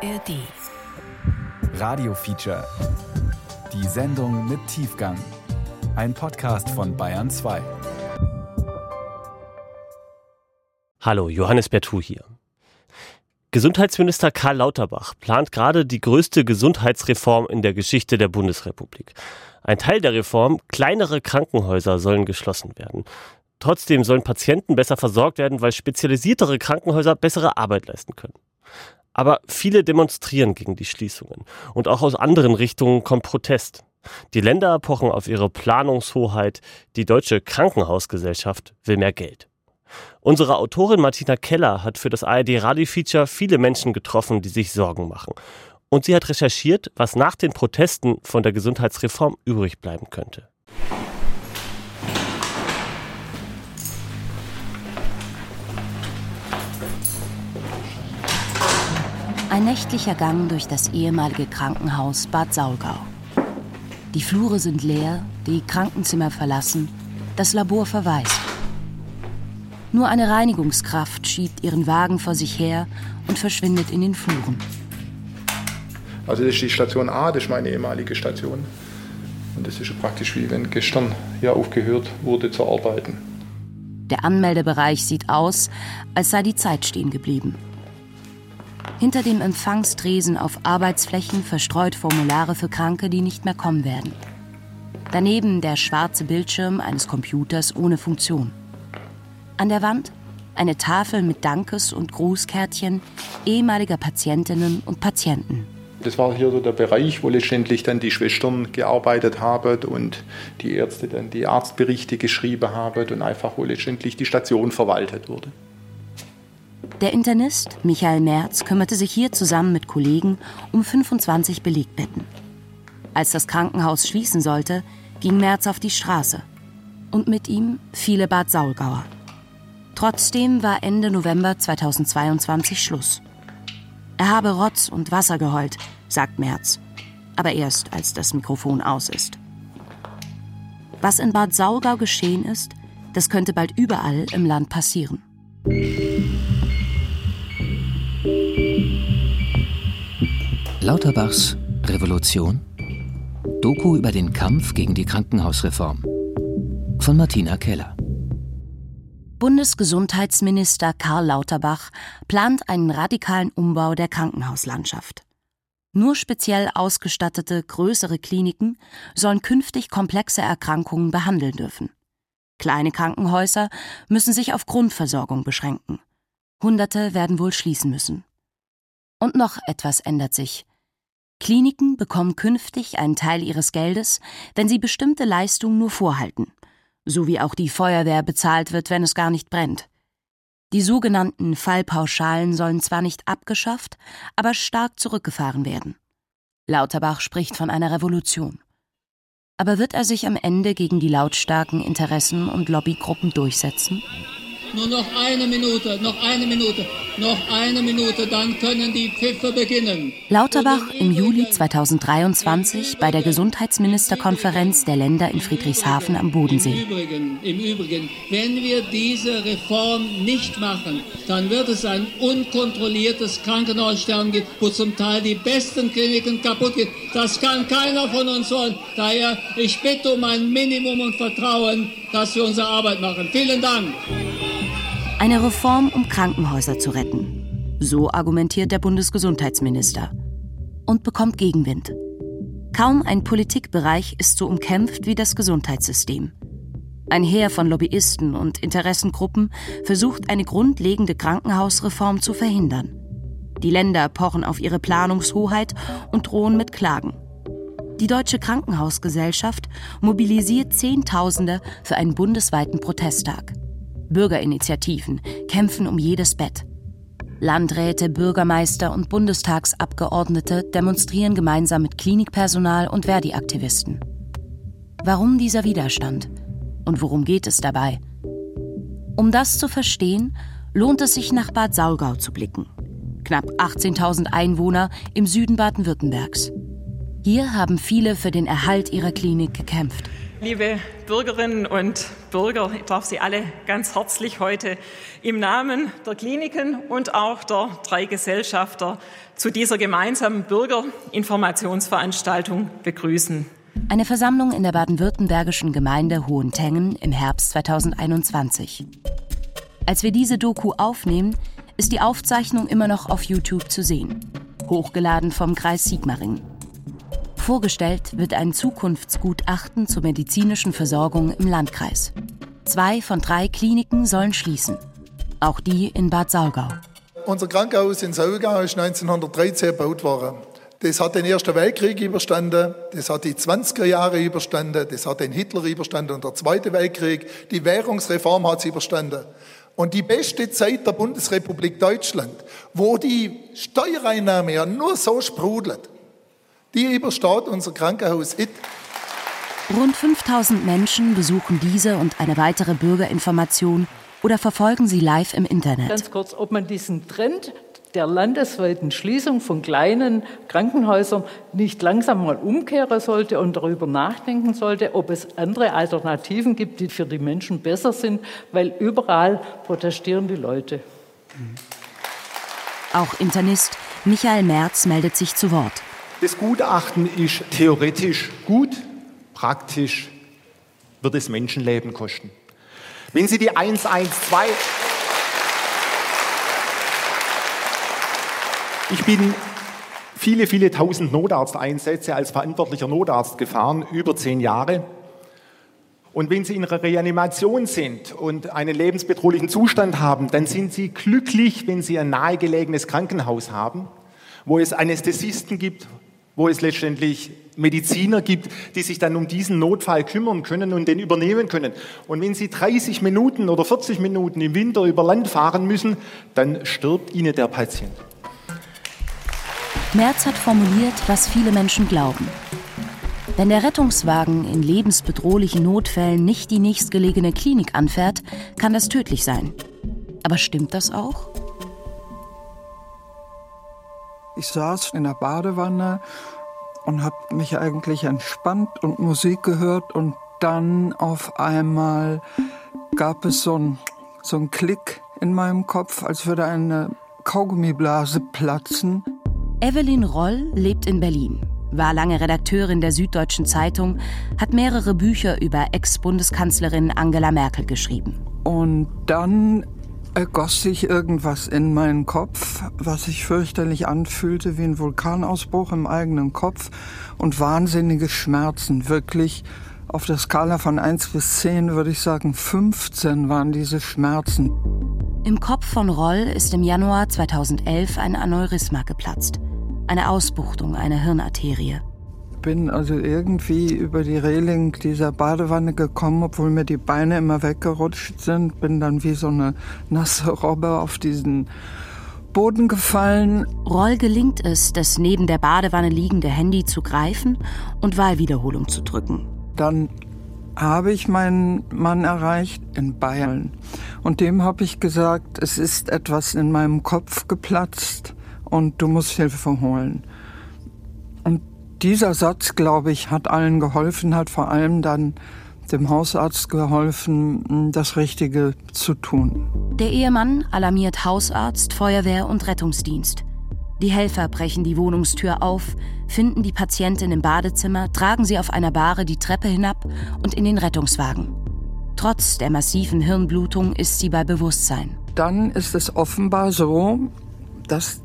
ARD. Radio Feature. Die Sendung mit Tiefgang. Ein Podcast von Bayern 2. Hallo, Johannes Bertou hier. Gesundheitsminister Karl Lauterbach plant gerade die größte Gesundheitsreform in der Geschichte der Bundesrepublik. Ein Teil der Reform, kleinere Krankenhäuser sollen geschlossen werden. Trotzdem sollen Patienten besser versorgt werden, weil spezialisiertere Krankenhäuser bessere Arbeit leisten können. Aber viele demonstrieren gegen die Schließungen. Und auch aus anderen Richtungen kommt Protest. Die Länder pochen auf ihre Planungshoheit. Die Deutsche Krankenhausgesellschaft will mehr Geld. Unsere Autorin Martina Keller hat für das ARD Radio Feature viele Menschen getroffen, die sich Sorgen machen. Und sie hat recherchiert, was nach den Protesten von der Gesundheitsreform übrig bleiben könnte. Ein nächtlicher Gang durch das ehemalige Krankenhaus Bad Saulgau. Die Flure sind leer, die Krankenzimmer verlassen, das Labor verwaist. Nur eine Reinigungskraft schiebt ihren Wagen vor sich her und verschwindet in den Fluren. Also das ist die Station A, das ist meine ehemalige Station. Und das ist praktisch wie wenn gestern hier aufgehört wurde zu arbeiten. Der Anmeldebereich sieht aus, als sei die Zeit stehen geblieben. Hinter dem Empfangstresen auf Arbeitsflächen verstreut Formulare für Kranke, die nicht mehr kommen werden. Daneben der schwarze Bildschirm eines Computers ohne Funktion. An der Wand eine Tafel mit Dankes- und Grußkärtchen ehemaliger Patientinnen und Patienten. Das war hier so der Bereich, wo letztendlich dann die Schwestern gearbeitet haben und die Ärzte dann die Arztberichte geschrieben haben und einfach wo letztendlich die Station verwaltet wurde. Der Internist Michael Merz kümmerte sich hier zusammen mit Kollegen um 25 Belegbetten. Als das Krankenhaus schließen sollte, ging Merz auf die Straße. Und mit ihm viele Bad Saulgauer. Trotzdem war Ende November 2022 Schluss. Er habe Rotz und Wasser geheult, sagt Merz. Aber erst, als das Mikrofon aus ist. Was in Bad Saulgau geschehen ist, das könnte bald überall im Land passieren. Lauterbachs Revolution? Doku über den Kampf gegen die Krankenhausreform von Martina Keller. Bundesgesundheitsminister Karl Lauterbach plant einen radikalen Umbau der Krankenhauslandschaft. Nur speziell ausgestattete größere Kliniken sollen künftig komplexe Erkrankungen behandeln dürfen. Kleine Krankenhäuser müssen sich auf Grundversorgung beschränken. Hunderte werden wohl schließen müssen. Und noch etwas ändert sich. Kliniken bekommen künftig einen Teil ihres Geldes, wenn sie bestimmte Leistungen nur vorhalten, so wie auch die Feuerwehr bezahlt wird, wenn es gar nicht brennt. Die sogenannten Fallpauschalen sollen zwar nicht abgeschafft, aber stark zurückgefahren werden. Lauterbach spricht von einer Revolution. Aber wird er sich am Ende gegen die lautstarken Interessen und Lobbygruppen durchsetzen? Nur noch eine Minute, noch eine Minute, noch eine Minute, dann können die Pfiffe beginnen. Lauterbach im Juli 2023 bei der Gesundheitsministerkonferenz der Länder in Friedrichshafen am Bodensee. Im Übrigen, Im Übrigen, wenn wir diese Reform nicht machen, dann wird es ein unkontrolliertes Krankenhaussterben geben, wo zum Teil die besten Kliniken kaputt gehen. Das kann keiner von uns wollen. Daher, ich bitte um ein Minimum und Vertrauen, dass wir unsere Arbeit machen. Vielen Dank. Eine Reform, um Krankenhäuser zu retten. So argumentiert der Bundesgesundheitsminister. Und bekommt Gegenwind. Kaum ein Politikbereich ist so umkämpft wie das Gesundheitssystem. Ein Heer von Lobbyisten und Interessengruppen versucht eine grundlegende Krankenhausreform zu verhindern. Die Länder pochen auf ihre Planungshoheit und drohen mit Klagen. Die Deutsche Krankenhausgesellschaft mobilisiert Zehntausende für einen bundesweiten Protesttag. Bürgerinitiativen kämpfen um jedes Bett. Landräte, Bürgermeister und Bundestagsabgeordnete demonstrieren gemeinsam mit Klinikpersonal und Verdi-Aktivisten. Warum dieser Widerstand? Und worum geht es dabei? Um das zu verstehen, lohnt es sich nach Bad Saulgau zu blicken. Knapp 18.000 Einwohner im Süden Baden-Württembergs. Hier haben viele für den Erhalt ihrer Klinik gekämpft. Liebe Bürgerinnen und Bürger, ich darf Sie alle ganz herzlich heute im Namen der Kliniken und auch der drei Gesellschafter zu dieser gemeinsamen Bürgerinformationsveranstaltung begrüßen. Eine Versammlung in der baden-württembergischen Gemeinde Hohentengen im Herbst 2021. Als wir diese Doku aufnehmen, ist die Aufzeichnung immer noch auf YouTube zu sehen. Hochgeladen vom Kreis Sigmaringen. Vorgestellt wird ein Zukunftsgutachten zur medizinischen Versorgung im Landkreis. Zwei von drei Kliniken sollen schließen. Auch die in Bad Saugau. Unser Krankenhaus in Saugau ist 1913 gebaut worden. Das hat den Ersten Weltkrieg überstanden, das hat die 20er Jahre überstanden, das hat den Hitler überstanden und der Zweite Weltkrieg. Die Währungsreform hat es überstanden. Und die beste Zeit der Bundesrepublik Deutschland, wo die Steuereinnahme ja nur so sprudelt, die übersteht unser Krankenhaus IT. Rund 5000 Menschen besuchen diese und eine weitere Bürgerinformation oder verfolgen sie live im Internet. Ganz kurz, ob man diesen Trend der landesweiten Schließung von kleinen Krankenhäusern nicht langsam mal umkehren sollte und darüber nachdenken sollte, ob es andere Alternativen gibt, die für die Menschen besser sind, weil überall protestieren die Leute. Auch Internist Michael Merz meldet sich zu Wort. Das Gutachten ist theoretisch gut, praktisch wird es Menschenleben kosten. Wenn Sie die 112 Ich bin viele, viele tausend Notarzteinsätze als verantwortlicher Notarzt gefahren, über zehn Jahre. Und wenn Sie in einer Reanimation sind und einen lebensbedrohlichen Zustand haben, dann sind Sie glücklich, wenn Sie ein nahegelegenes Krankenhaus haben, wo es Anästhesisten gibt, wo es letztendlich Mediziner gibt, die sich dann um diesen Notfall kümmern können und den übernehmen können. Und wenn Sie 30 Minuten oder 40 Minuten im Winter über Land fahren müssen, dann stirbt Ihnen der Patient. Merz hat formuliert, was viele Menschen glauben. Wenn der Rettungswagen in lebensbedrohlichen Notfällen nicht die nächstgelegene Klinik anfährt, kann das tödlich sein. Aber stimmt das auch? Ich saß in der Badewanne und habe mich eigentlich entspannt und Musik gehört und dann auf einmal gab es so einen so einen Klick in meinem Kopf, als würde eine Kaugummiblase platzen. Evelyn Roll lebt in Berlin, war lange Redakteurin der Süddeutschen Zeitung, hat mehrere Bücher über Ex-Bundeskanzlerin Angela Merkel geschrieben. Und dann ergoss sich irgendwas in meinen Kopf, was sich fürchterlich anfühlte wie ein Vulkanausbruch im eigenen Kopf und wahnsinnige Schmerzen. Wirklich auf der Skala von 1 bis 10 würde ich sagen 15 waren diese Schmerzen. Im Kopf von Roll ist im Januar 2011 ein Aneurysma geplatzt. Eine Ausbuchtung einer Hirnarterie bin also irgendwie über die Reling dieser Badewanne gekommen, obwohl mir die Beine immer weggerutscht sind. Bin dann wie so eine nasse Robbe auf diesen Boden gefallen. Roll gelingt es, das neben der Badewanne liegende Handy zu greifen und Wahlwiederholung zu drücken. Dann habe ich meinen Mann erreicht in Bayern. Und dem habe ich gesagt, es ist etwas in meinem Kopf geplatzt und du musst Hilfe holen. Dieser Satz, glaube ich, hat allen geholfen, hat vor allem dann dem Hausarzt geholfen, das Richtige zu tun. Der Ehemann alarmiert Hausarzt, Feuerwehr und Rettungsdienst. Die Helfer brechen die Wohnungstür auf, finden die Patientin im Badezimmer, tragen sie auf einer Bahre die Treppe hinab und in den Rettungswagen. Trotz der massiven Hirnblutung ist sie bei Bewusstsein. Dann ist es offenbar so, dass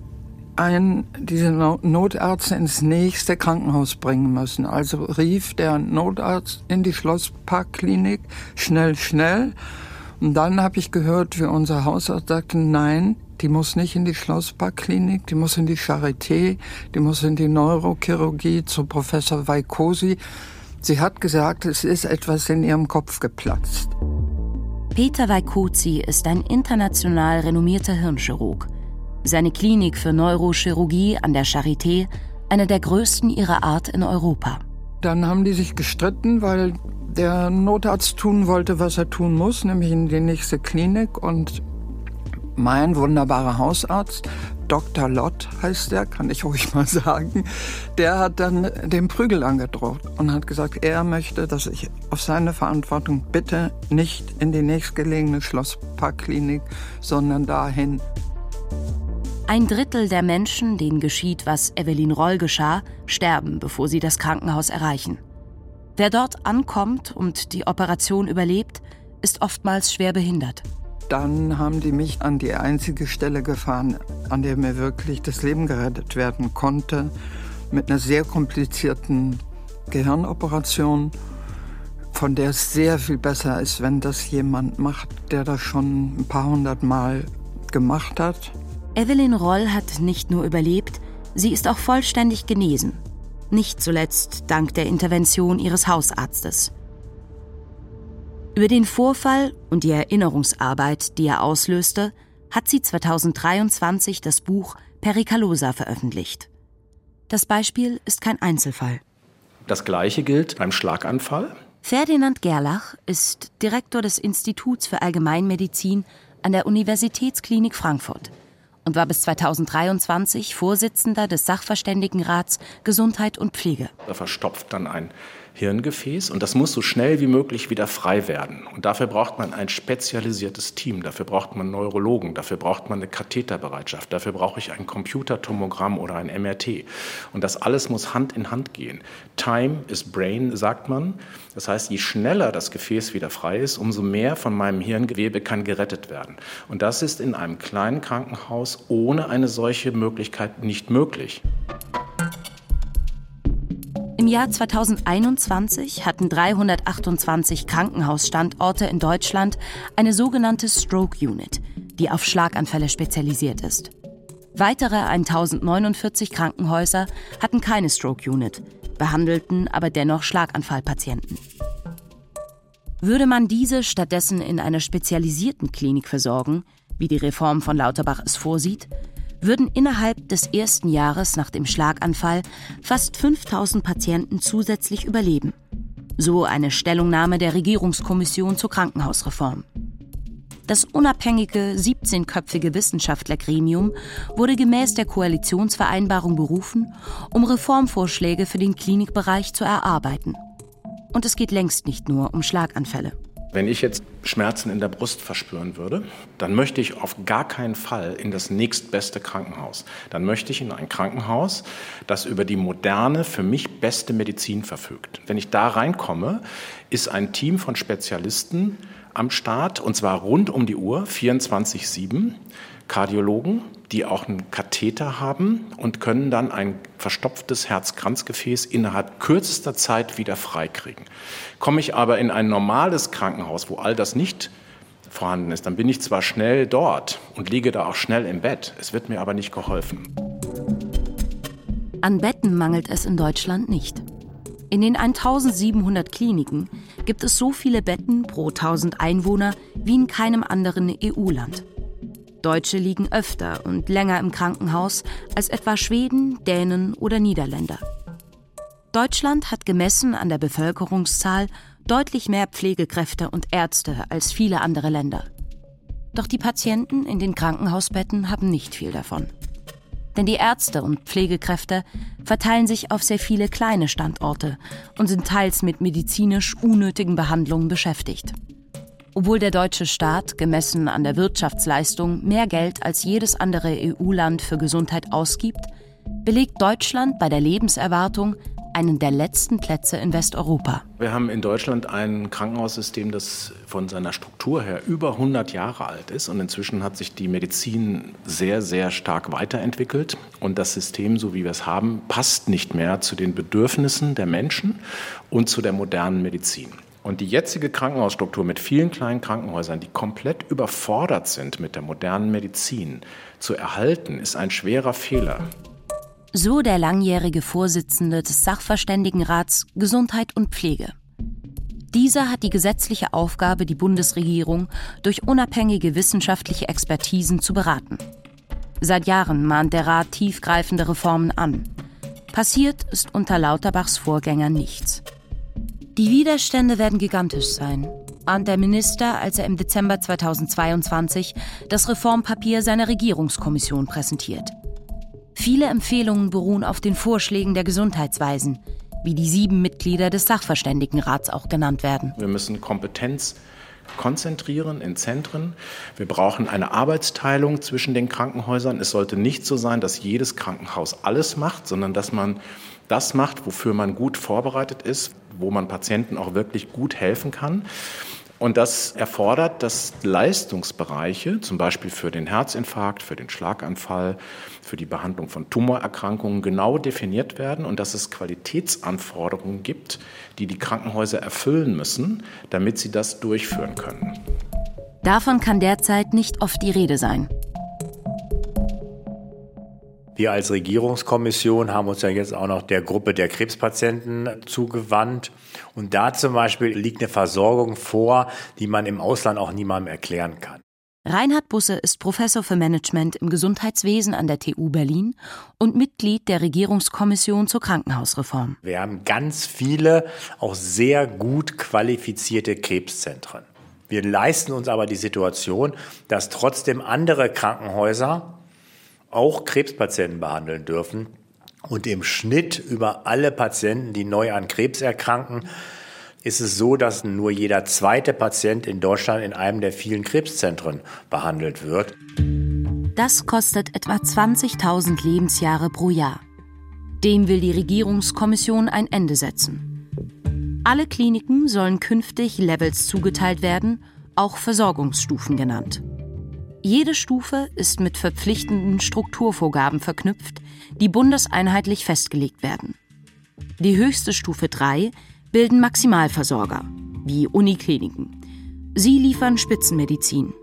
ein, diese Notärzte ins nächste Krankenhaus bringen müssen. Also rief der Notarzt in die Schlossparkklinik, schnell, schnell. Und dann habe ich gehört, wie unser Hausarzt sagte, nein, die muss nicht in die Schlossparkklinik, die muss in die Charité, die muss in die Neurochirurgie zu Professor Vaikosi. Sie hat gesagt, es ist etwas in ihrem Kopf geplatzt. Peter Vaikosi ist ein international renommierter Hirnchirurg. Seine Klinik für Neurochirurgie an der Charité, eine der größten ihrer Art in Europa. Dann haben die sich gestritten, weil der Notarzt tun wollte, was er tun muss, nämlich in die nächste Klinik. Und mein wunderbarer Hausarzt, Dr. Lott heißt der, kann ich ruhig mal sagen, der hat dann den Prügel angedroht und hat gesagt, er möchte, dass ich auf seine Verantwortung bitte nicht in die nächstgelegene Schlossparkklinik, sondern dahin. Ein Drittel der Menschen, denen geschieht, was Evelyn Roll geschah, sterben, bevor sie das Krankenhaus erreichen. Wer dort ankommt und die Operation überlebt, ist oftmals schwer behindert. Dann haben die mich an die einzige Stelle gefahren, an der mir wirklich das Leben gerettet werden konnte, mit einer sehr komplizierten Gehirnoperation, von der es sehr viel besser ist, wenn das jemand macht, der das schon ein paar hundert Mal gemacht hat. Evelyn Roll hat nicht nur überlebt, sie ist auch vollständig genesen. Nicht zuletzt dank der Intervention ihres Hausarztes. Über den Vorfall und die Erinnerungsarbeit, die er auslöste, hat sie 2023 das Buch Pericalosa veröffentlicht. Das Beispiel ist kein Einzelfall. Das gleiche gilt beim Schlaganfall. Ferdinand Gerlach ist Direktor des Instituts für Allgemeinmedizin an der Universitätsklinik Frankfurt und war bis 2023 Vorsitzender des Sachverständigenrats Gesundheit und Pflege. Da verstopft dann ein Hirngefäß und das muss so schnell wie möglich wieder frei werden. Und dafür braucht man ein spezialisiertes Team, dafür braucht man Neurologen, dafür braucht man eine Katheterbereitschaft, dafür brauche ich ein Computertomogramm oder ein MRT. Und das alles muss Hand in Hand gehen. Time is brain, sagt man. Das heißt, je schneller das Gefäß wieder frei ist, umso mehr von meinem Hirngewebe kann gerettet werden. Und das ist in einem kleinen Krankenhaus ohne eine solche Möglichkeit nicht möglich. Im Jahr 2021 hatten 328 Krankenhausstandorte in Deutschland eine sogenannte Stroke Unit, die auf Schlaganfälle spezialisiert ist. Weitere 1049 Krankenhäuser hatten keine Stroke Unit, behandelten aber dennoch Schlaganfallpatienten. Würde man diese stattdessen in einer spezialisierten Klinik versorgen, wie die Reform von Lauterbach es vorsieht, würden innerhalb des ersten Jahres nach dem Schlaganfall fast 5000 Patienten zusätzlich überleben. So eine Stellungnahme der Regierungskommission zur Krankenhausreform. Das unabhängige 17-köpfige Wissenschaftlergremium wurde gemäß der Koalitionsvereinbarung berufen, um Reformvorschläge für den Klinikbereich zu erarbeiten. Und es geht längst nicht nur um Schlaganfälle. Wenn ich jetzt Schmerzen in der Brust verspüren würde, dann möchte ich auf gar keinen Fall in das nächstbeste Krankenhaus. Dann möchte ich in ein Krankenhaus, das über die moderne, für mich beste Medizin verfügt. Wenn ich da reinkomme, ist ein Team von Spezialisten am Start, und zwar rund um die Uhr, 24-7. Kardiologen, die auch einen Katheter haben und können dann ein verstopftes Herzkranzgefäß innerhalb kürzester Zeit wieder freikriegen. Komme ich aber in ein normales Krankenhaus, wo all das nicht vorhanden ist, dann bin ich zwar schnell dort und liege da auch schnell im Bett, es wird mir aber nicht geholfen. An Betten mangelt es in Deutschland nicht. In den 1700 Kliniken gibt es so viele Betten pro 1000 Einwohner wie in keinem anderen EU-Land. Deutsche liegen öfter und länger im Krankenhaus als etwa Schweden, Dänen oder Niederländer. Deutschland hat gemessen an der Bevölkerungszahl deutlich mehr Pflegekräfte und Ärzte als viele andere Länder. Doch die Patienten in den Krankenhausbetten haben nicht viel davon. Denn die Ärzte und Pflegekräfte verteilen sich auf sehr viele kleine Standorte und sind teils mit medizinisch unnötigen Behandlungen beschäftigt. Obwohl der deutsche Staat, gemessen an der Wirtschaftsleistung, mehr Geld als jedes andere EU-Land für Gesundheit ausgibt, belegt Deutschland bei der Lebenserwartung einen der letzten Plätze in Westeuropa. Wir haben in Deutschland ein Krankenhaussystem, das von seiner Struktur her über 100 Jahre alt ist. Und inzwischen hat sich die Medizin sehr, sehr stark weiterentwickelt. Und das System, so wie wir es haben, passt nicht mehr zu den Bedürfnissen der Menschen und zu der modernen Medizin. Und die jetzige Krankenhausstruktur mit vielen kleinen Krankenhäusern, die komplett überfordert sind mit der modernen Medizin, zu erhalten, ist ein schwerer Fehler. So der langjährige Vorsitzende des Sachverständigenrats Gesundheit und Pflege. Dieser hat die gesetzliche Aufgabe, die Bundesregierung durch unabhängige wissenschaftliche Expertisen zu beraten. Seit Jahren mahnt der Rat tiefgreifende Reformen an. Passiert ist unter Lauterbachs Vorgänger nichts. Die Widerstände werden gigantisch sein, ahnt der Minister, als er im Dezember 2022 das Reformpapier seiner Regierungskommission präsentiert. Viele Empfehlungen beruhen auf den Vorschlägen der Gesundheitsweisen, wie die sieben Mitglieder des Sachverständigenrats auch genannt werden. Wir müssen Kompetenz konzentrieren in Zentren. Wir brauchen eine Arbeitsteilung zwischen den Krankenhäusern. Es sollte nicht so sein, dass jedes Krankenhaus alles macht, sondern dass man das macht, wofür man gut vorbereitet ist, wo man Patienten auch wirklich gut helfen kann. Und das erfordert, dass Leistungsbereiche, zum Beispiel für den Herzinfarkt, für den Schlaganfall, für die Behandlung von Tumorerkrankungen genau definiert werden und dass es Qualitätsanforderungen gibt, die die Krankenhäuser erfüllen müssen, damit sie das durchführen können. Davon kann derzeit nicht oft die Rede sein. Wir als Regierungskommission haben uns ja jetzt auch noch der Gruppe der Krebspatienten zugewandt. Und da zum Beispiel liegt eine Versorgung vor, die man im Ausland auch niemandem erklären kann. Reinhard Busse ist Professor für Management im Gesundheitswesen an der TU Berlin und Mitglied der Regierungskommission zur Krankenhausreform. Wir haben ganz viele, auch sehr gut qualifizierte Krebszentren. Wir leisten uns aber die Situation, dass trotzdem andere Krankenhäuser auch Krebspatienten behandeln dürfen und im Schnitt über alle Patienten, die neu an Krebs erkranken, ist es so, dass nur jeder zweite Patient in Deutschland in einem der vielen Krebszentren behandelt wird. Das kostet etwa 20.000 Lebensjahre pro Jahr. Dem will die Regierungskommission ein Ende setzen. Alle Kliniken sollen künftig Levels zugeteilt werden, auch Versorgungsstufen genannt. Jede Stufe ist mit verpflichtenden Strukturvorgaben verknüpft, die bundeseinheitlich festgelegt werden. Die höchste Stufe 3 bilden Maximalversorger, wie Unikliniken. Sie liefern Spitzenmedizin.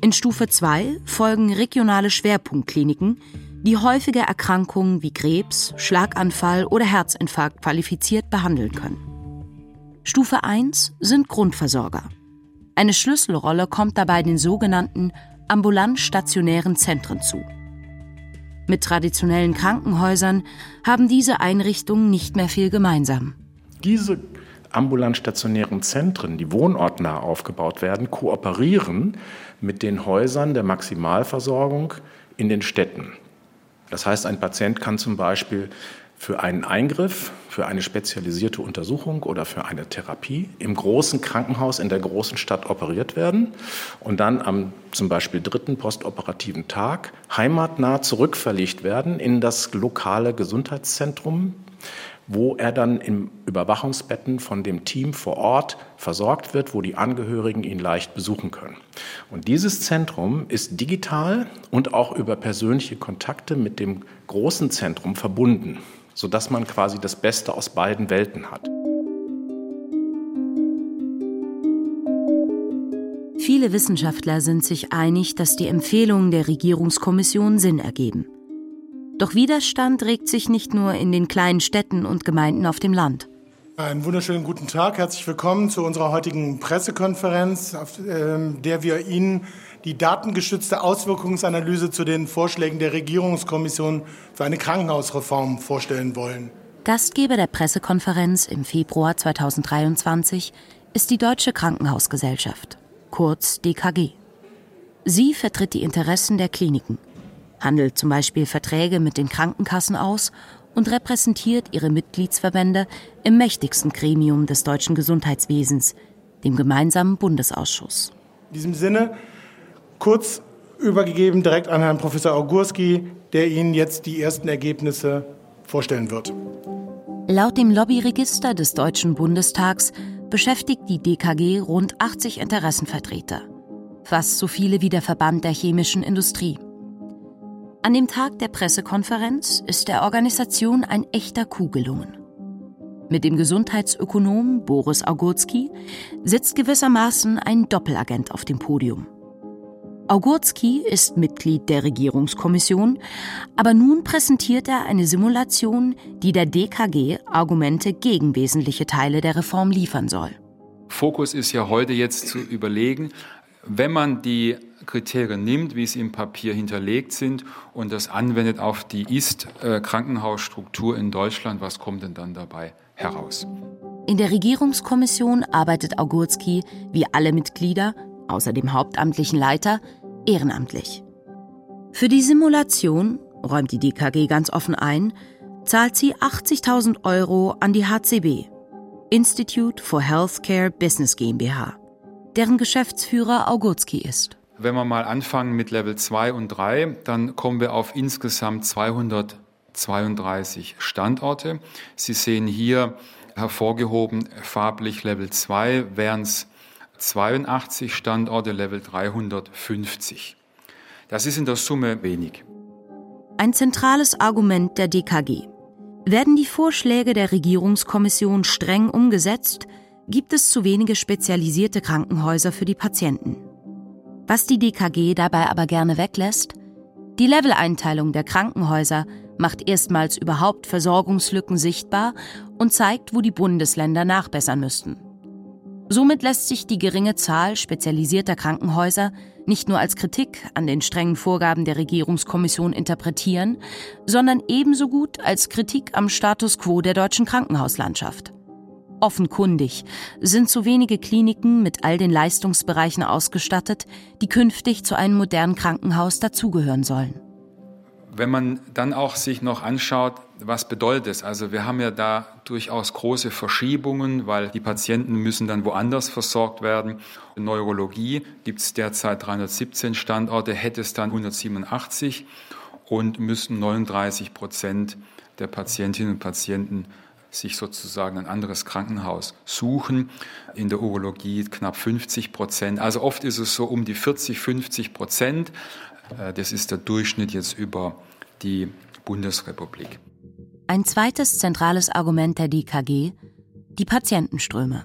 In Stufe 2 folgen regionale Schwerpunktkliniken, die häufige Erkrankungen wie Krebs, Schlaganfall oder Herzinfarkt qualifiziert behandeln können. Stufe 1 sind Grundversorger. Eine Schlüsselrolle kommt dabei den sogenannten ambulant-stationären Zentren zu. Mit traditionellen Krankenhäusern haben diese Einrichtungen nicht mehr viel gemeinsam. Diese ambulant-stationären Zentren, die wohnortnah aufgebaut werden, kooperieren mit den Häusern der Maximalversorgung in den Städten. Das heißt, ein Patient kann zum Beispiel für einen Eingriff, für eine spezialisierte Untersuchung oder für eine Therapie im großen Krankenhaus in der großen Stadt operiert werden und dann am zum Beispiel dritten postoperativen Tag heimatnah zurückverlegt werden in das lokale Gesundheitszentrum wo er dann im Überwachungsbetten von dem Team vor Ort versorgt wird, wo die Angehörigen ihn leicht besuchen können. Und dieses Zentrum ist digital und auch über persönliche Kontakte mit dem großen Zentrum verbunden sodass man quasi das Beste aus beiden Welten hat. Viele Wissenschaftler sind sich einig, dass die Empfehlungen der Regierungskommission Sinn ergeben. Doch Widerstand regt sich nicht nur in den kleinen Städten und Gemeinden auf dem Land. Einen wunderschönen guten Tag, herzlich willkommen zu unserer heutigen Pressekonferenz, auf ähm, der wir Ihnen die datengeschützte Auswirkungsanalyse zu den Vorschlägen der Regierungskommission für eine Krankenhausreform vorstellen wollen. Gastgeber der Pressekonferenz im Februar 2023 ist die Deutsche Krankenhausgesellschaft, kurz DKG. Sie vertritt die Interessen der Kliniken, handelt zum Beispiel Verträge mit den Krankenkassen aus und repräsentiert ihre Mitgliedsverbände im mächtigsten Gremium des deutschen Gesundheitswesens, dem gemeinsamen Bundesausschuss. In diesem Sinne kurz übergegeben direkt an Herrn Professor Augurski, der Ihnen jetzt die ersten Ergebnisse vorstellen wird. Laut dem Lobbyregister des Deutschen Bundestags beschäftigt die DKG rund 80 Interessenvertreter, fast so viele wie der Verband der chemischen Industrie. An dem Tag der Pressekonferenz ist der Organisation ein echter Coup gelungen. Mit dem Gesundheitsökonom Boris Augurski sitzt gewissermaßen ein Doppelagent auf dem Podium. Augurski ist Mitglied der Regierungskommission, aber nun präsentiert er eine Simulation, die der DKG Argumente gegen wesentliche Teile der Reform liefern soll. Fokus ist ja heute jetzt zu überlegen, wenn man die Kriterien nimmt, wie sie im Papier hinterlegt sind und das anwendet auf die Ist-Krankenhausstruktur in Deutschland, was kommt denn dann dabei heraus? In der Regierungskommission arbeitet Augurski, wie alle Mitglieder, außer dem hauptamtlichen Leiter, ehrenamtlich. Für die Simulation räumt die DKG ganz offen ein, zahlt sie 80.000 Euro an die HCB, Institute for Healthcare Business GmbH, deren Geschäftsführer Augutski ist. Wenn wir mal anfangen mit Level 2 und 3, dann kommen wir auf insgesamt 232 Standorte. Sie sehen hier hervorgehoben farblich Level 2 wären es 82 Standorte, Level 350. Das ist in der Summe wenig. Ein zentrales Argument der DKG. Werden die Vorschläge der Regierungskommission streng umgesetzt, gibt es zu wenige spezialisierte Krankenhäuser für die Patienten. Was die DKG dabei aber gerne weglässt, die Leveleinteilung der Krankenhäuser macht erstmals überhaupt Versorgungslücken sichtbar und zeigt, wo die Bundesländer nachbessern müssten. Somit lässt sich die geringe Zahl spezialisierter Krankenhäuser nicht nur als Kritik an den strengen Vorgaben der Regierungskommission interpretieren, sondern ebenso gut als Kritik am Status quo der deutschen Krankenhauslandschaft. Offenkundig sind zu wenige Kliniken mit all den Leistungsbereichen ausgestattet, die künftig zu einem modernen Krankenhaus dazugehören sollen. Wenn man dann auch sich noch anschaut, was bedeutet es? Also wir haben ja da durchaus große Verschiebungen, weil die Patienten müssen dann woanders versorgt werden. In Neurologie gibt es derzeit 317 Standorte, hätte es dann 187 und müssen 39 Prozent der Patientinnen und Patienten sich sozusagen ein anderes Krankenhaus suchen. In der Urologie knapp 50 Prozent. Also oft ist es so um die 40, 50 Prozent. Äh, das ist der Durchschnitt jetzt über die Bundesrepublik. Ein zweites zentrales Argument der DKG, die Patientenströme.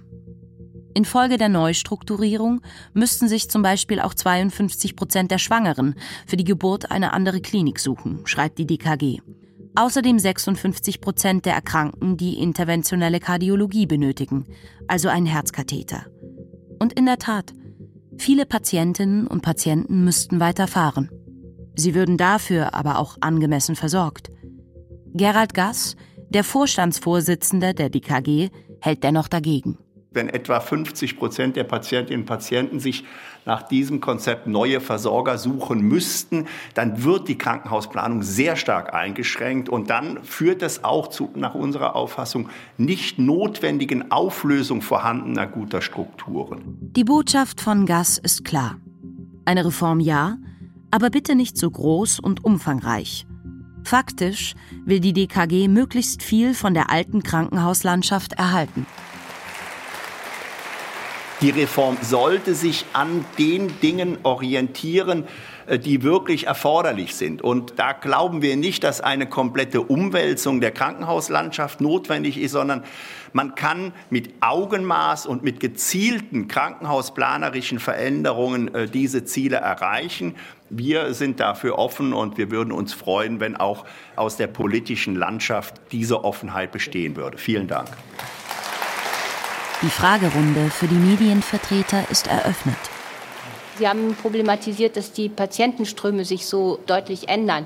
Infolge der Neustrukturierung müssten sich zum Beispiel auch 52 Prozent der Schwangeren für die Geburt eine andere Klinik suchen, schreibt die DKG. Außerdem 56 Prozent der Erkrankten, die interventionelle Kardiologie benötigen, also einen Herzkatheter. Und in der Tat, viele Patientinnen und Patienten müssten weiterfahren. Sie würden dafür aber auch angemessen versorgt. Gerald Gass, der Vorstandsvorsitzende der DKG, hält dennoch dagegen wenn etwa 50 Prozent der Patientinnen und Patienten sich nach diesem Konzept neue Versorger suchen müssten, dann wird die Krankenhausplanung sehr stark eingeschränkt und dann führt das auch zu, nach unserer Auffassung, nicht notwendigen Auflösung vorhandener guter Strukturen. Die Botschaft von Gass ist klar. Eine Reform ja, aber bitte nicht so groß und umfangreich. Faktisch will die DKG möglichst viel von der alten Krankenhauslandschaft erhalten. Die Reform sollte sich an den Dingen orientieren, äh, die wirklich erforderlich sind. Und da glauben wir nicht, dass eine komplette Umwälzung der Krankenhauslandschaft notwendig ist, sondern man kann mit Augenmaß und mit gezielten krankenhausplanerischen Veränderungen äh, diese Ziele erreichen. Wir sind dafür offen und wir würden uns freuen, wenn auch aus der politischen Landschaft diese Offenheit bestehen würde. Vielen Dank. Die Fragerunde für die Medienvertreter ist eröffnet. Sie haben problematisiert, dass die Patientenströme sich so deutlich ändern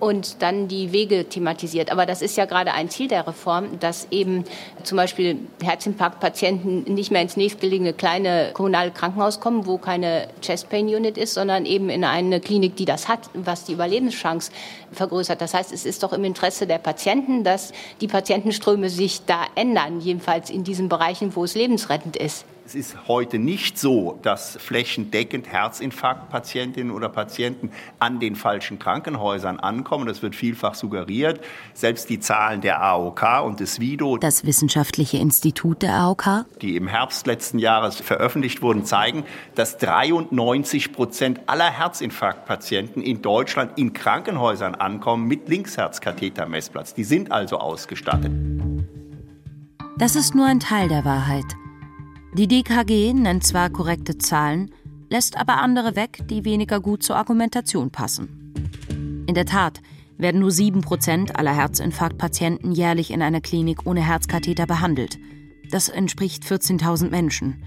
und dann die Wege thematisiert. Aber das ist ja gerade ein Ziel der Reform, dass eben zum Beispiel Herzinfarktpatienten nicht mehr ins nächstgelegene kleine kommunale Krankenhaus kommen, wo keine Chest Pain Unit ist, sondern eben in eine Klinik, die das hat, was die Überlebenschance vergrößert. Das heißt, es ist doch im Interesse der Patienten, dass die Patientenströme sich da ändern, jedenfalls in diesen Bereichen, wo es lebensrettend ist. Es ist heute nicht so, dass flächendeckend Herzinfarktpatientinnen oder Patienten an den falschen Krankenhäusern ankommen. Das wird vielfach suggeriert. Selbst die Zahlen der AOK und des WIDO, das Wissenschaftliche Institut der AOK, die im Herbst letzten Jahres veröffentlicht wurden, zeigen, dass 93 Prozent aller Herzinfarktpatienten in Deutschland in Krankenhäusern ankommen mit Linksherzkathetermessplatz. Die sind also ausgestattet. Das ist nur ein Teil der Wahrheit. Die DKG nennt zwar korrekte Zahlen, lässt aber andere weg, die weniger gut zur Argumentation passen. In der Tat werden nur 7% aller Herzinfarktpatienten jährlich in einer Klinik ohne Herzkatheter behandelt. Das entspricht 14.000 Menschen.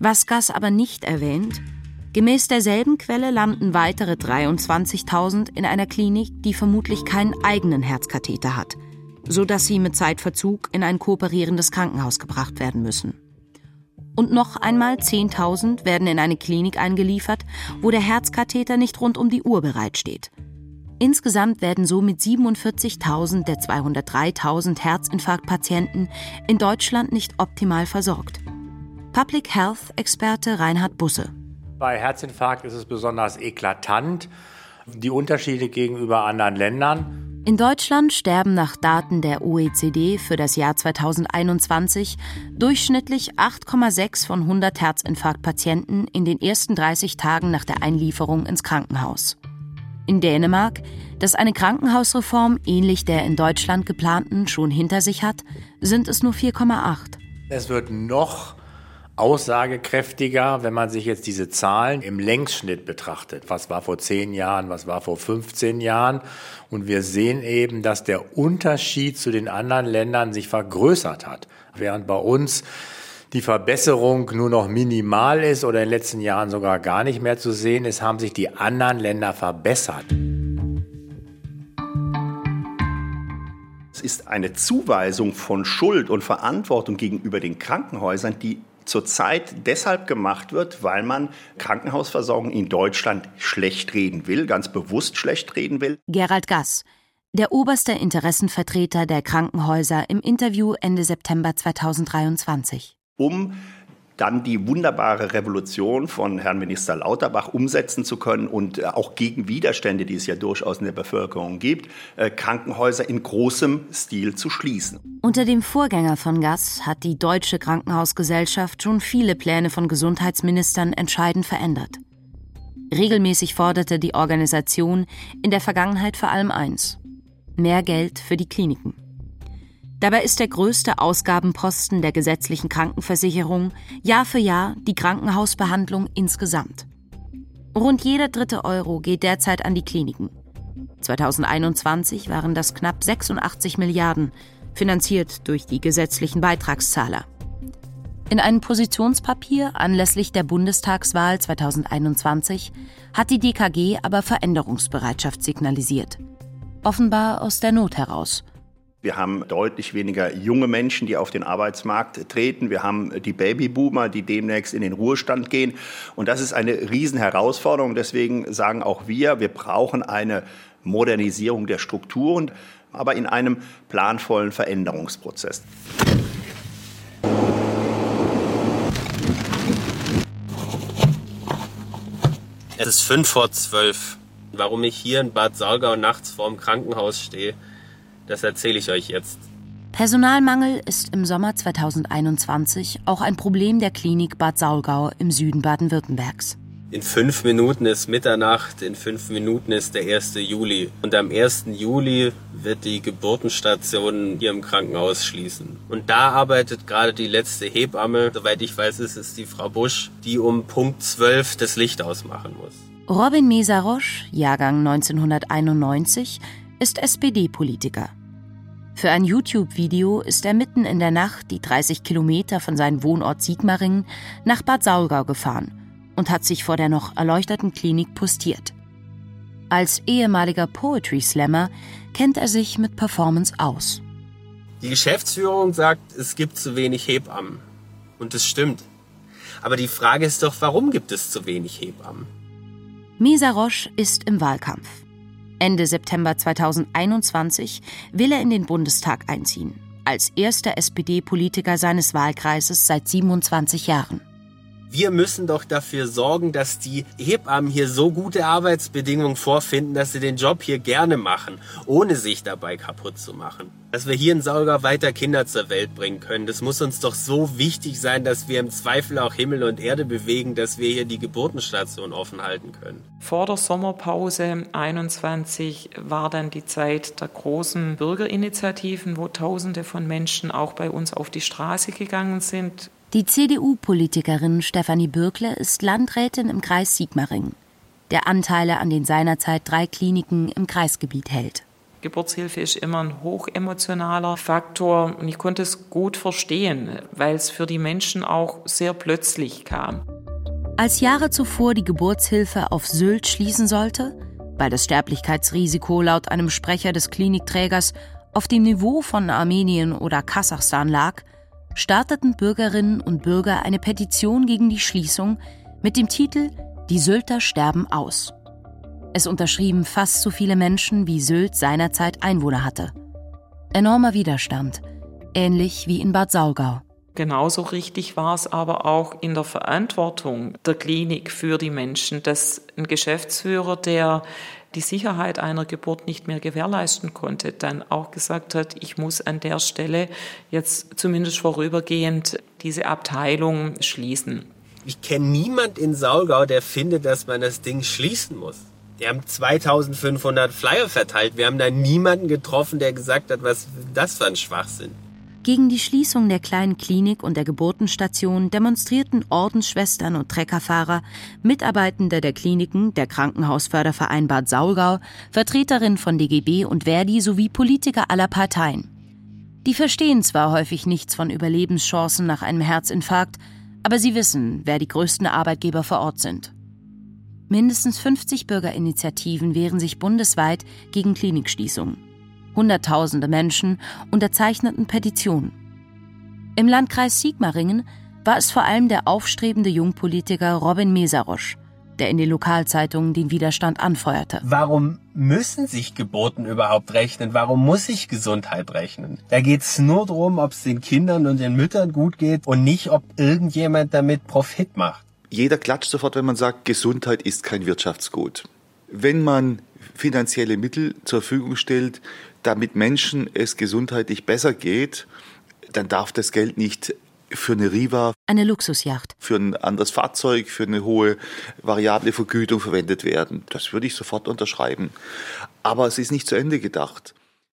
Was Gass aber nicht erwähnt, gemäß derselben Quelle landen weitere 23.000 in einer Klinik, die vermutlich keinen eigenen Herzkatheter hat, sodass sie mit Zeitverzug in ein kooperierendes Krankenhaus gebracht werden müssen. Und noch einmal 10.000 werden in eine Klinik eingeliefert, wo der Herzkatheter nicht rund um die Uhr bereitsteht. Insgesamt werden somit 47.000 der 203.000 Herzinfarktpatienten in Deutschland nicht optimal versorgt. Public Health-Experte Reinhard Busse. Bei Herzinfarkt ist es besonders eklatant, die Unterschiede gegenüber anderen Ländern. In Deutschland sterben nach Daten der OECD für das Jahr 2021 durchschnittlich 8,6 von 100 Herzinfarktpatienten in den ersten 30 Tagen nach der Einlieferung ins Krankenhaus. In Dänemark, das eine Krankenhausreform ähnlich der in Deutschland geplanten schon hinter sich hat, sind es nur 4,8. Es wird noch aussagekräftiger, wenn man sich jetzt diese Zahlen im Längsschnitt betrachtet. Was war vor zehn Jahren, was war vor 15 Jahren? Und wir sehen eben, dass der Unterschied zu den anderen Ländern sich vergrößert hat. Während bei uns die Verbesserung nur noch minimal ist oder in den letzten Jahren sogar gar nicht mehr zu sehen ist, haben sich die anderen Länder verbessert. Es ist eine Zuweisung von Schuld und Verantwortung gegenüber den Krankenhäusern, die zurzeit deshalb gemacht wird, weil man Krankenhausversorgung in Deutschland schlecht reden will, ganz bewusst schlecht reden will. Gerald Gass, der oberste Interessenvertreter der Krankenhäuser im Interview Ende September 2023. Um dann die wunderbare Revolution von Herrn Minister Lauterbach umsetzen zu können und äh, auch gegen Widerstände, die es ja durchaus in der Bevölkerung gibt, äh, Krankenhäuser in großem Stil zu schließen. Unter dem Vorgänger von Gass hat die Deutsche Krankenhausgesellschaft schon viele Pläne von Gesundheitsministern entscheidend verändert. Regelmäßig forderte die Organisation in der Vergangenheit vor allem eins: mehr Geld für die Kliniken. Dabei ist der größte Ausgabenposten der gesetzlichen Krankenversicherung Jahr für Jahr die Krankenhausbehandlung insgesamt. Rund jeder dritte Euro geht derzeit an die Kliniken. 2021 waren das knapp 86 Milliarden, finanziert durch die gesetzlichen Beitragszahler. In einem Positionspapier anlässlich der Bundestagswahl 2021 hat die DKG aber Veränderungsbereitschaft signalisiert. Offenbar aus der Not heraus – wir haben deutlich weniger junge Menschen, die auf den Arbeitsmarkt treten. Wir haben die Babyboomer, die demnächst in den Ruhestand gehen. Und das ist eine Riesenherausforderung. Deswegen sagen auch wir, wir brauchen eine Modernisierung der Strukturen, aber in einem planvollen Veränderungsprozess. Es ist fünf vor zwölf. Warum ich hier in Bad Saulgau nachts vorm Krankenhaus stehe, das erzähle ich euch jetzt. Personalmangel ist im Sommer 2021 auch ein Problem der Klinik Bad Saulgau im Süden Baden-Württembergs. In fünf Minuten ist Mitternacht, in fünf Minuten ist der 1. Juli. Und am 1. Juli wird die Geburtenstation hier im Krankenhaus schließen. Und da arbeitet gerade die letzte Hebamme, soweit ich weiß, ist es die Frau Busch, die um Punkt 12 das Licht ausmachen muss. Robin Mesarosch, Jahrgang 1991, ist SPD-Politiker. Für ein YouTube-Video ist er mitten in der Nacht die 30 Kilometer von seinem Wohnort Sigmaringen nach Bad Saulgau gefahren und hat sich vor der noch erleuchteten Klinik postiert. Als ehemaliger Poetry Slammer kennt er sich mit Performance aus. Die Geschäftsführung sagt, es gibt zu wenig Hebammen. Und es stimmt. Aber die Frage ist doch, warum gibt es zu wenig Hebammen? Misa Roche ist im Wahlkampf. Ende September 2021 will er in den Bundestag einziehen, als erster SPD-Politiker seines Wahlkreises seit 27 Jahren. Wir müssen doch dafür sorgen, dass die Hebammen hier so gute Arbeitsbedingungen vorfinden, dass sie den Job hier gerne machen, ohne sich dabei kaputt zu machen. Dass wir hier in Sauger weiter Kinder zur Welt bringen können, das muss uns doch so wichtig sein, dass wir im Zweifel auch Himmel und Erde bewegen, dass wir hier die Geburtenstation offen halten können. Vor der Sommerpause 21 war dann die Zeit der großen Bürgerinitiativen, wo Tausende von Menschen auch bei uns auf die Straße gegangen sind, die CDU-Politikerin Stefanie Bürkle ist Landrätin im Kreis Sigmaringen, der Anteile an den seinerzeit drei Kliniken im Kreisgebiet hält. Geburtshilfe ist immer ein hochemotionaler Faktor und ich konnte es gut verstehen, weil es für die Menschen auch sehr plötzlich kam. Als Jahre zuvor die Geburtshilfe auf Sylt schließen sollte, weil das Sterblichkeitsrisiko laut einem Sprecher des Klinikträgers auf dem Niveau von Armenien oder Kasachstan lag, starteten Bürgerinnen und Bürger eine Petition gegen die Schließung mit dem Titel Die Sylter sterben aus. Es unterschrieben fast so viele Menschen, wie Sylt seinerzeit Einwohner hatte. Enormer Widerstand, ähnlich wie in Bad Saulgau. Genauso richtig war es aber auch in der Verantwortung der Klinik für die Menschen, dass ein Geschäftsführer, der die Sicherheit einer Geburt nicht mehr gewährleisten konnte, dann auch gesagt hat, ich muss an der Stelle jetzt zumindest vorübergehend diese Abteilung schließen. Ich kenne niemand in Saulgau, der findet, dass man das Ding schließen muss. Die haben 2500 Flyer verteilt. Wir haben da niemanden getroffen, der gesagt hat, was das für ein Schwachsinn. Gegen die Schließung der kleinen Klinik und der Geburtenstation demonstrierten Ordensschwestern und Treckerfahrer, Mitarbeitende der Kliniken, der Krankenhausförderverein Bad Saulgau, Vertreterinnen von DGB und Verdi sowie Politiker aller Parteien. Die verstehen zwar häufig nichts von Überlebenschancen nach einem Herzinfarkt, aber sie wissen, wer die größten Arbeitgeber vor Ort sind. Mindestens 50 Bürgerinitiativen wehren sich bundesweit gegen Klinikschließungen. Hunderttausende Menschen unterzeichneten Petitionen. Im Landkreis Sigmaringen war es vor allem der aufstrebende Jungpolitiker Robin Mesarosch, der in den Lokalzeitungen den Widerstand anfeuerte. Warum müssen sich Geburten überhaupt rechnen? Warum muss sich Gesundheit rechnen? Da geht es nur darum, ob es den Kindern und den Müttern gut geht und nicht, ob irgendjemand damit Profit macht. Jeder klatscht sofort, wenn man sagt, Gesundheit ist kein Wirtschaftsgut. Wenn man finanzielle Mittel zur Verfügung stellt, damit Menschen es gesundheitlich besser geht, dann darf das Geld nicht für eine Riva, eine Luxusjacht, für ein anderes Fahrzeug, für eine hohe variable Vergütung verwendet werden. Das würde ich sofort unterschreiben. Aber es ist nicht zu Ende gedacht.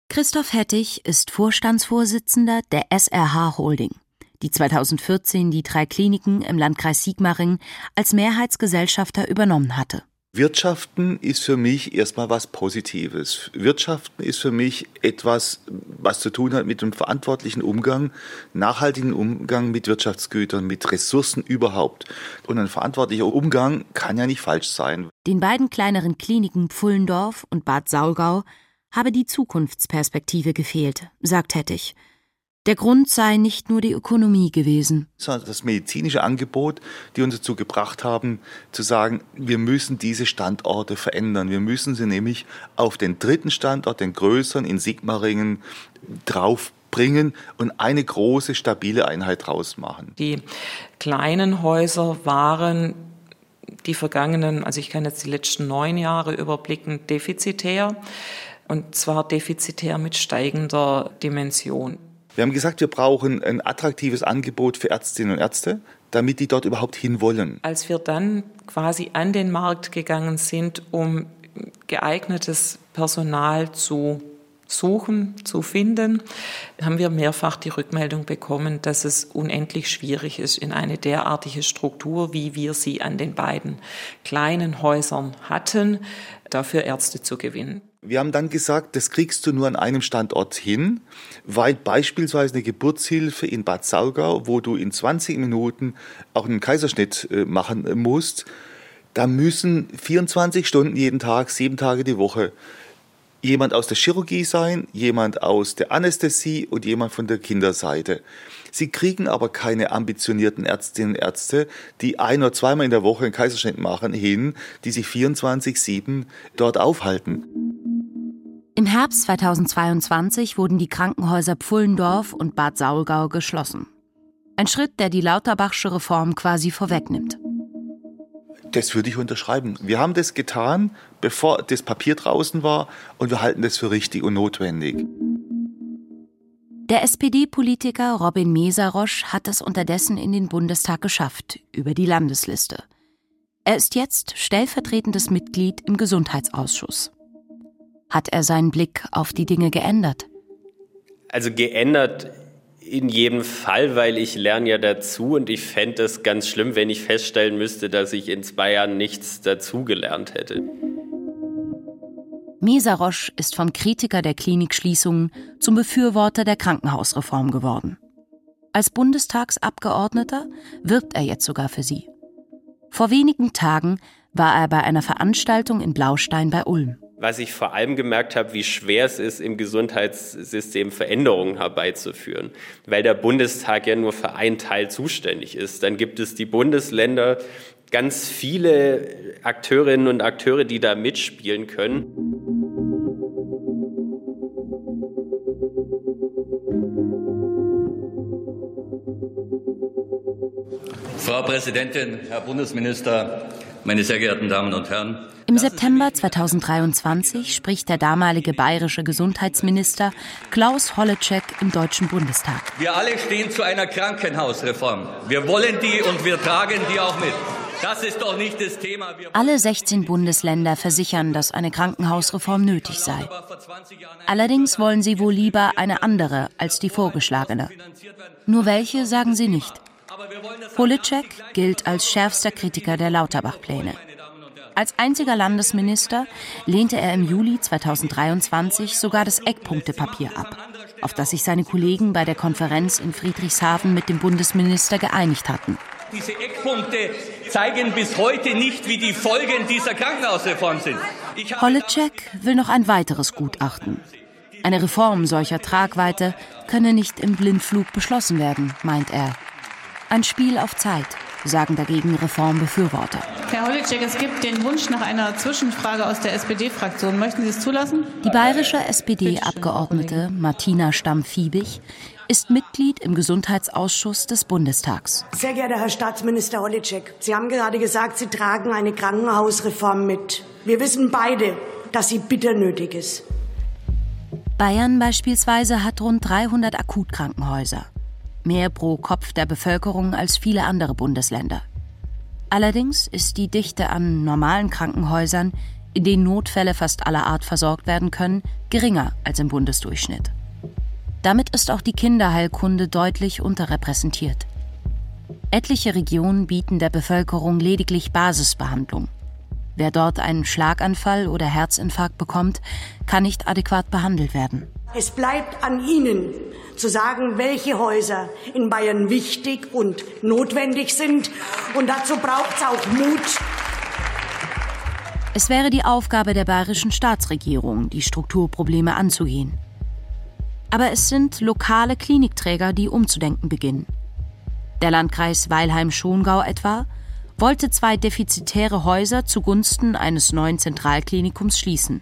Christoph Hettich ist Vorstandsvorsitzender der SRH Holding, die 2014 die drei Kliniken im Landkreis Sigmaringen als Mehrheitsgesellschafter übernommen hatte. Wirtschaften ist für mich erstmal was Positives. Wirtschaften ist für mich etwas, was zu tun hat mit einem verantwortlichen Umgang, nachhaltigen Umgang mit Wirtschaftsgütern, mit Ressourcen überhaupt. Und ein verantwortlicher Umgang kann ja nicht falsch sein. Den beiden kleineren Kliniken Pfullendorf und Bad Saulgau habe die Zukunftsperspektive gefehlt, sagt Hettich. Der Grund sei nicht nur die Ökonomie gewesen. Sondern das medizinische Angebot, die uns dazu gebracht haben, zu sagen, wir müssen diese Standorte verändern. Wir müssen sie nämlich auf den dritten Standort, den größeren in Sigmaringen, draufbringen und eine große, stabile Einheit draus machen. Die kleinen Häuser waren die vergangenen, also ich kann jetzt die letzten neun Jahre überblicken, defizitär. Und zwar defizitär mit steigender Dimension. Wir haben gesagt, wir brauchen ein attraktives Angebot für Ärztinnen und Ärzte, damit die dort überhaupt hinwollen. Als wir dann quasi an den Markt gegangen sind, um geeignetes Personal zu suchen, zu finden, haben wir mehrfach die Rückmeldung bekommen, dass es unendlich schwierig ist, in eine derartige Struktur, wie wir sie an den beiden kleinen Häusern hatten, dafür Ärzte zu gewinnen. Wir haben dann gesagt, das kriegst du nur an einem Standort hin, weil beispielsweise eine Geburtshilfe in Bad Saulgau, wo du in 20 Minuten auch einen Kaiserschnitt äh, machen musst, da müssen 24 Stunden jeden Tag, sieben Tage die Woche jemand aus der Chirurgie sein, jemand aus der Anästhesie und jemand von der Kinderseite. Sie kriegen aber keine ambitionierten Ärztinnen und Ärzte, die ein oder zweimal in der Woche einen Kaiserschnitt machen, hin, die sich 24-7 dort aufhalten. Im Herbst 2022 wurden die Krankenhäuser Pfullendorf und Bad Saulgau geschlossen. Ein Schritt, der die Lauterbachsche Reform quasi vorwegnimmt. Das würde ich unterschreiben. Wir haben das getan, bevor das Papier draußen war, und wir halten das für richtig und notwendig. Der SPD-Politiker Robin Mesarosch hat es unterdessen in den Bundestag geschafft, über die Landesliste. Er ist jetzt stellvertretendes Mitglied im Gesundheitsausschuss. Hat er seinen Blick auf die Dinge geändert? Also geändert in jedem Fall, weil ich lerne ja dazu und ich fände es ganz schlimm, wenn ich feststellen müsste, dass ich in zwei Jahren nichts dazugelernt hätte. Mesarosch ist vom Kritiker der Klinikschließungen zum Befürworter der Krankenhausreform geworden. Als Bundestagsabgeordneter wirbt er jetzt sogar für sie. Vor wenigen Tagen war er bei einer Veranstaltung in Blaustein bei Ulm was ich vor allem gemerkt habe, wie schwer es ist, im Gesundheitssystem Veränderungen herbeizuführen, weil der Bundestag ja nur für einen Teil zuständig ist. Dann gibt es die Bundesländer, ganz viele Akteurinnen und Akteure, die da mitspielen können. Frau Präsidentin, Herr Bundesminister, meine sehr geehrten Damen und Herren. Im September 2023 spricht der damalige bayerische Gesundheitsminister Klaus Holleczek im Deutschen Bundestag. Wir alle stehen zu einer Krankenhausreform. Wir wollen die und wir tragen die auch mit. Das ist doch nicht das Thema. Wir Alle 16 Bundesländer versichern, dass eine Krankenhausreform nötig sei. Allerdings wollen sie wohl lieber eine andere als die vorgeschlagene. Nur welche sagen sie nicht. Politschek gilt als schärfster Kritiker der Lauterbach-Pläne. Als einziger Landesminister lehnte er im Juli 2023 sogar das Eckpunktepapier ab, auf das sich seine Kollegen bei der Konferenz in Friedrichshafen mit dem Bundesminister geeinigt hatten. Diese Eckpunkte zeigen bis heute nicht, wie die Folgen dieser Krankenhausreform sind. Holleczek will noch ein weiteres Gutachten. Eine Reform solcher Tragweite könne nicht im Blindflug beschlossen werden, meint er. Ein Spiel auf Zeit, sagen dagegen Reformbefürworter. Herr Holleczek, es gibt den Wunsch nach einer Zwischenfrage aus der SPD-Fraktion. Möchten Sie es zulassen? Die bayerische SPD-Abgeordnete Martina Stamm-Fiebig ist Mitglied im Gesundheitsausschuss des Bundestags. Sehr geehrter Herr Staatsminister Holleczek, Sie haben gerade gesagt, Sie tragen eine Krankenhausreform mit. Wir wissen beide, dass sie bitter nötig ist. Bayern beispielsweise hat rund 300 Akutkrankenhäuser. Mehr pro Kopf der Bevölkerung als viele andere Bundesländer. Allerdings ist die Dichte an normalen Krankenhäusern, in denen Notfälle fast aller Art versorgt werden können, geringer als im Bundesdurchschnitt. Damit ist auch die Kinderheilkunde deutlich unterrepräsentiert. Etliche Regionen bieten der Bevölkerung lediglich Basisbehandlung. Wer dort einen Schlaganfall oder Herzinfarkt bekommt, kann nicht adäquat behandelt werden. Es bleibt an Ihnen zu sagen, welche Häuser in Bayern wichtig und notwendig sind. Und dazu braucht es auch Mut. Es wäre die Aufgabe der bayerischen Staatsregierung, die Strukturprobleme anzugehen. Aber es sind lokale Klinikträger, die umzudenken beginnen. Der Landkreis Weilheim-Schongau etwa wollte zwei defizitäre Häuser zugunsten eines neuen Zentralklinikums schließen.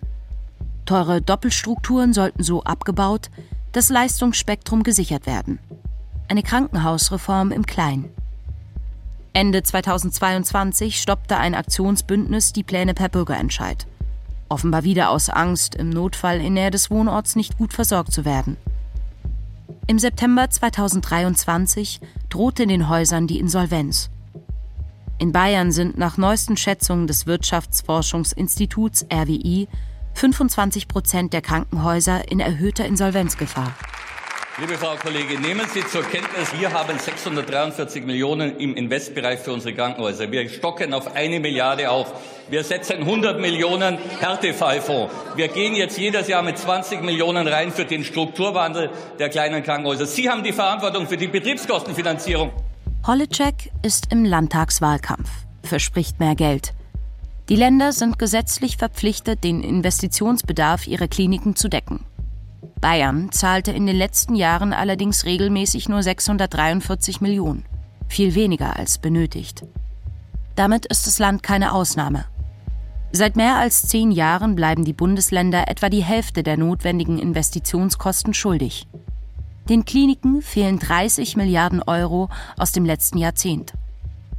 Teure Doppelstrukturen sollten so abgebaut, das Leistungsspektrum gesichert werden. Eine Krankenhausreform im Kleinen. Ende 2022 stoppte ein Aktionsbündnis die Pläne per Bürgerentscheid. Offenbar wieder aus Angst, im Notfall in Nähe des Wohnorts nicht gut versorgt zu werden. Im September 2023 drohte den Häusern die Insolvenz. In Bayern sind nach neuesten Schätzungen des Wirtschaftsforschungsinstituts RWI 25 Prozent der Krankenhäuser in erhöhter Insolvenzgefahr. Liebe Frau Kollegin, nehmen Sie zur Kenntnis, wir haben 643 Millionen im Investbereich für unsere Krankenhäuser. Wir stocken auf eine Milliarde auf. Wir setzen 100 Millionen Härtefallfonds. Wir gehen jetzt jedes Jahr mit 20 Millionen rein für den Strukturwandel der kleinen Krankenhäuser. Sie haben die Verantwortung für die Betriebskostenfinanzierung. Holleczek ist im Landtagswahlkampf, verspricht mehr Geld. Die Länder sind gesetzlich verpflichtet, den Investitionsbedarf ihrer Kliniken zu decken. Bayern zahlte in den letzten Jahren allerdings regelmäßig nur 643 Millionen, viel weniger als benötigt. Damit ist das Land keine Ausnahme. Seit mehr als zehn Jahren bleiben die Bundesländer etwa die Hälfte der notwendigen Investitionskosten schuldig. Den Kliniken fehlen 30 Milliarden Euro aus dem letzten Jahrzehnt.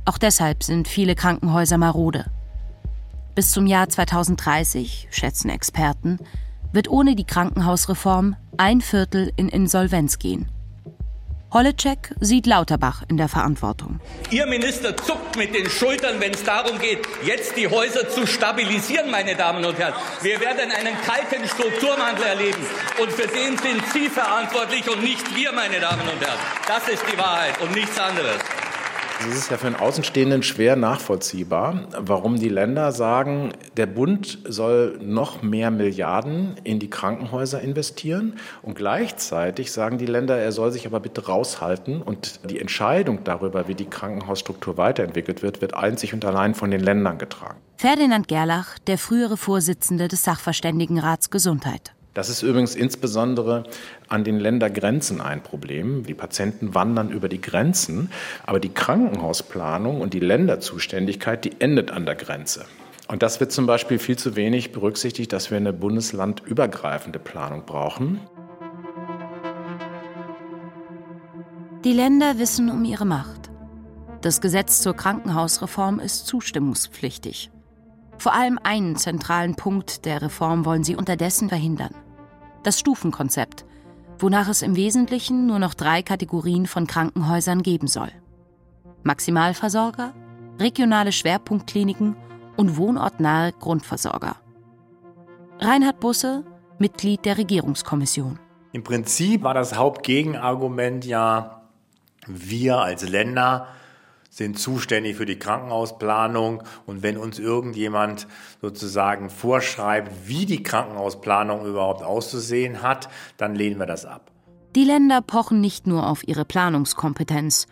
Auch deshalb sind viele Krankenhäuser marode. Bis zum Jahr 2030, schätzen Experten, wird ohne die Krankenhausreform ein Viertel in Insolvenz gehen. Holleczek sieht Lauterbach in der Verantwortung. Ihr Minister zuckt mit den Schultern, wenn es darum geht, jetzt die Häuser zu stabilisieren, meine Damen und Herren. Wir werden einen kalten Strukturwandel erleben. Und für den sind Sie verantwortlich und nicht wir, meine Damen und Herren. Das ist die Wahrheit und nichts anderes. Es ist ja für einen Außenstehenden schwer nachvollziehbar, warum die Länder sagen, der Bund soll noch mehr Milliarden in die Krankenhäuser investieren und gleichzeitig sagen die Länder, er soll sich aber bitte raushalten und die Entscheidung darüber, wie die Krankenhausstruktur weiterentwickelt wird, wird einzig und allein von den Ländern getragen. Ferdinand Gerlach, der frühere Vorsitzende des Sachverständigenrats Gesundheit. Das ist übrigens insbesondere an den Ländergrenzen ein Problem. Die Patienten wandern über die Grenzen, aber die Krankenhausplanung und die Länderzuständigkeit, die endet an der Grenze. Und das wird zum Beispiel viel zu wenig berücksichtigt, dass wir eine bundeslandübergreifende Planung brauchen. Die Länder wissen um ihre Macht. Das Gesetz zur Krankenhausreform ist zustimmungspflichtig. Vor allem einen zentralen Punkt der Reform wollen sie unterdessen verhindern. Das Stufenkonzept, wonach es im Wesentlichen nur noch drei Kategorien von Krankenhäusern geben soll. Maximalversorger, regionale Schwerpunktkliniken und wohnortnahe Grundversorger. Reinhard Busse, Mitglied der Regierungskommission. Im Prinzip war das Hauptgegenargument ja, wir als Länder sind zuständig für die Krankenhausplanung und wenn uns irgendjemand sozusagen vorschreibt, wie die Krankenhausplanung überhaupt auszusehen hat, dann lehnen wir das ab. Die Länder pochen nicht nur auf ihre Planungskompetenz.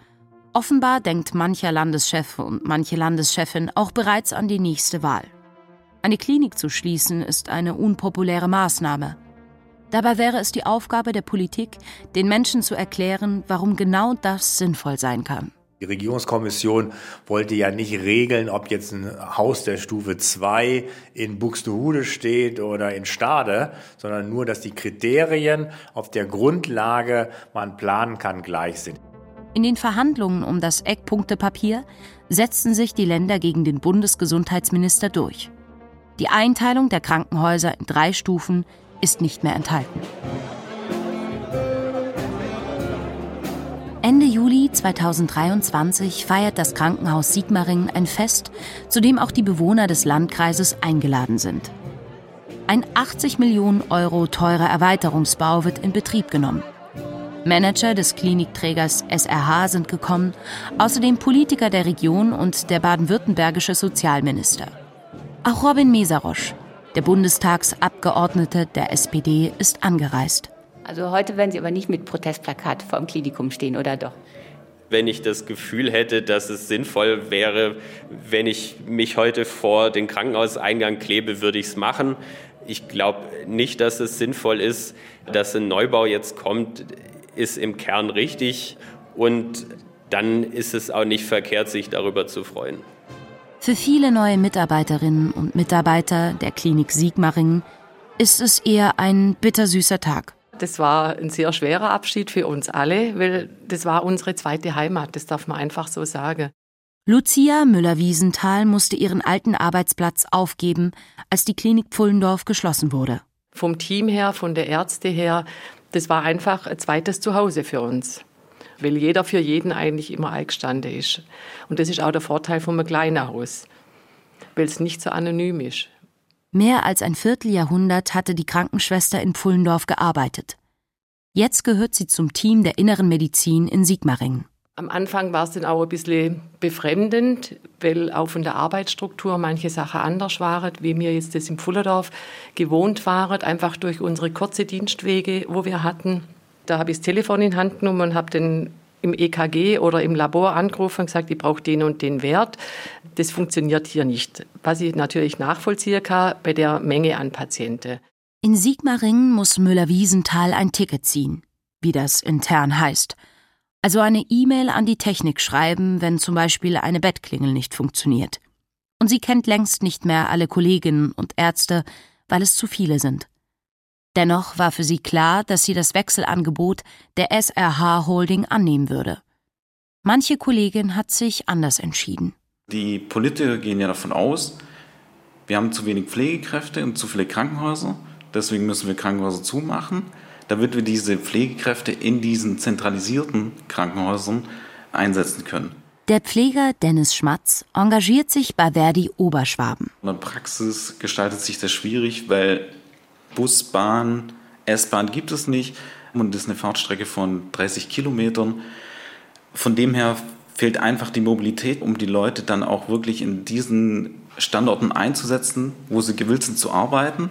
Offenbar denkt mancher Landeschef und manche Landeschefin auch bereits an die nächste Wahl. Eine Klinik zu schließen ist eine unpopuläre Maßnahme. Dabei wäre es die Aufgabe der Politik, den Menschen zu erklären, warum genau das sinnvoll sein kann. Die Regierungskommission wollte ja nicht regeln, ob jetzt ein Haus der Stufe 2 in Buxtehude steht oder in Stade, sondern nur, dass die Kriterien, auf der Grundlage man planen kann, gleich sind. In den Verhandlungen um das Eckpunktepapier setzten sich die Länder gegen den Bundesgesundheitsminister durch. Die Einteilung der Krankenhäuser in drei Stufen ist nicht mehr enthalten. Ende Juli 2023 feiert das Krankenhaus Sigmaringen ein Fest, zu dem auch die Bewohner des Landkreises eingeladen sind. Ein 80 Millionen Euro teurer Erweiterungsbau wird in Betrieb genommen. Manager des Klinikträgers SRH sind gekommen, außerdem Politiker der Region und der baden-württembergische Sozialminister. Auch Robin Mesarosch, der Bundestagsabgeordnete der SPD, ist angereist. Also heute werden Sie aber nicht mit Protestplakat vor dem Klinikum stehen, oder doch? Wenn ich das Gefühl hätte, dass es sinnvoll wäre, wenn ich mich heute vor den Krankenhauseingang klebe, würde ich es machen. Ich glaube nicht, dass es sinnvoll ist, dass ein Neubau jetzt kommt, ist im Kern richtig. Und dann ist es auch nicht verkehrt, sich darüber zu freuen. Für viele neue Mitarbeiterinnen und Mitarbeiter der Klinik Sigmaringen ist es eher ein bittersüßer Tag. Das war ein sehr schwerer Abschied für uns alle, weil das war unsere zweite Heimat, das darf man einfach so sagen. Lucia Müller-Wiesenthal musste ihren alten Arbeitsplatz aufgeben, als die Klinik Pfullendorf geschlossen wurde. Vom Team her, von der Ärzte her, das war einfach ein zweites Zuhause für uns. Weil jeder für jeden eigentlich immer eingestanden ist. Und das ist auch der Vorteil von einem kleinen Haus, weil es nicht so anonym ist. Mehr als ein Vierteljahrhundert hatte die Krankenschwester in Pfullendorf gearbeitet. Jetzt gehört sie zum Team der inneren Medizin in Sigmaringen. Am Anfang war es dann auch ein bisschen befremdend, weil auch von der Arbeitsstruktur manche Sachen anders waren, wie wir jetzt das im Pfullendorf gewohnt waren, einfach durch unsere kurze Dienstwege, wo wir hatten. Da habe ich das Telefon in Hand genommen und habe den im EKG oder im Labor angerufen und gesagt, ich brauche den und den Wert. Das funktioniert hier nicht. Was ich natürlich nachvollziehen kann bei der Menge an Patienten. In Sigmaringen muss Müller-Wiesenthal ein Ticket ziehen, wie das intern heißt. Also eine E-Mail an die Technik schreiben, wenn zum Beispiel eine Bettklingel nicht funktioniert. Und sie kennt längst nicht mehr alle Kolleginnen und Ärzte, weil es zu viele sind. Dennoch war für sie klar, dass sie das Wechselangebot der SRH Holding annehmen würde. Manche Kollegin hat sich anders entschieden. Die Politiker gehen ja davon aus, wir haben zu wenig Pflegekräfte und zu viele Krankenhäuser, deswegen müssen wir Krankenhäuser zumachen, damit wir diese Pflegekräfte in diesen zentralisierten Krankenhäusern einsetzen können. Der Pfleger Dennis Schmatz engagiert sich bei Verdi Oberschwaben. In der Praxis gestaltet sich das schwierig, weil Bus, Bahn, S-Bahn gibt es nicht und das ist eine Fahrtstrecke von 30 Kilometern. Von dem her fehlt einfach die Mobilität, um die Leute dann auch wirklich in diesen Standorten einzusetzen, wo sie gewillt sind zu arbeiten,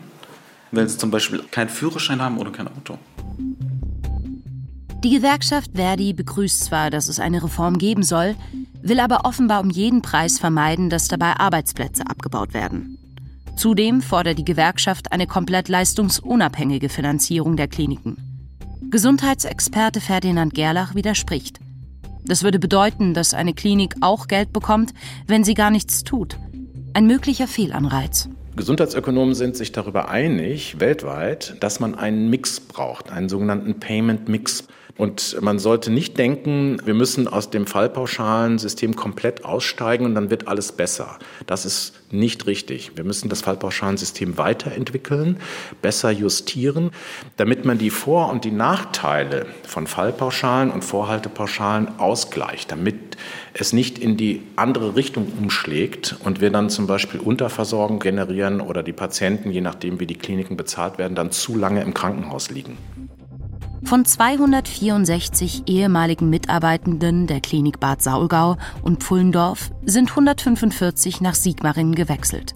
weil sie zum Beispiel keinen Führerschein haben oder kein Auto. Die Gewerkschaft Verdi begrüßt zwar, dass es eine Reform geben soll, will aber offenbar um jeden Preis vermeiden, dass dabei Arbeitsplätze abgebaut werden. Zudem fordert die Gewerkschaft eine komplett leistungsunabhängige Finanzierung der Kliniken. Gesundheitsexperte Ferdinand Gerlach widerspricht. Das würde bedeuten, dass eine Klinik auch Geld bekommt, wenn sie gar nichts tut. Ein möglicher Fehlanreiz. Gesundheitsökonomen sind sich darüber einig, weltweit, dass man einen Mix braucht, einen sogenannten Payment Mix. Und man sollte nicht denken, wir müssen aus dem Fallpauschalensystem komplett aussteigen und dann wird alles besser. Das ist nicht richtig. Wir müssen das Fallpauschalensystem weiterentwickeln, besser justieren, damit man die Vor- und die Nachteile von Fallpauschalen und Vorhaltepauschalen ausgleicht, damit es nicht in die andere Richtung umschlägt und wir dann zum Beispiel Unterversorgung generieren oder die Patienten, je nachdem wie die Kliniken bezahlt werden, dann zu lange im Krankenhaus liegen. Von 264 ehemaligen Mitarbeitenden der Klinik Bad Saulgau und Pfullendorf sind 145 nach Sigmaringen gewechselt.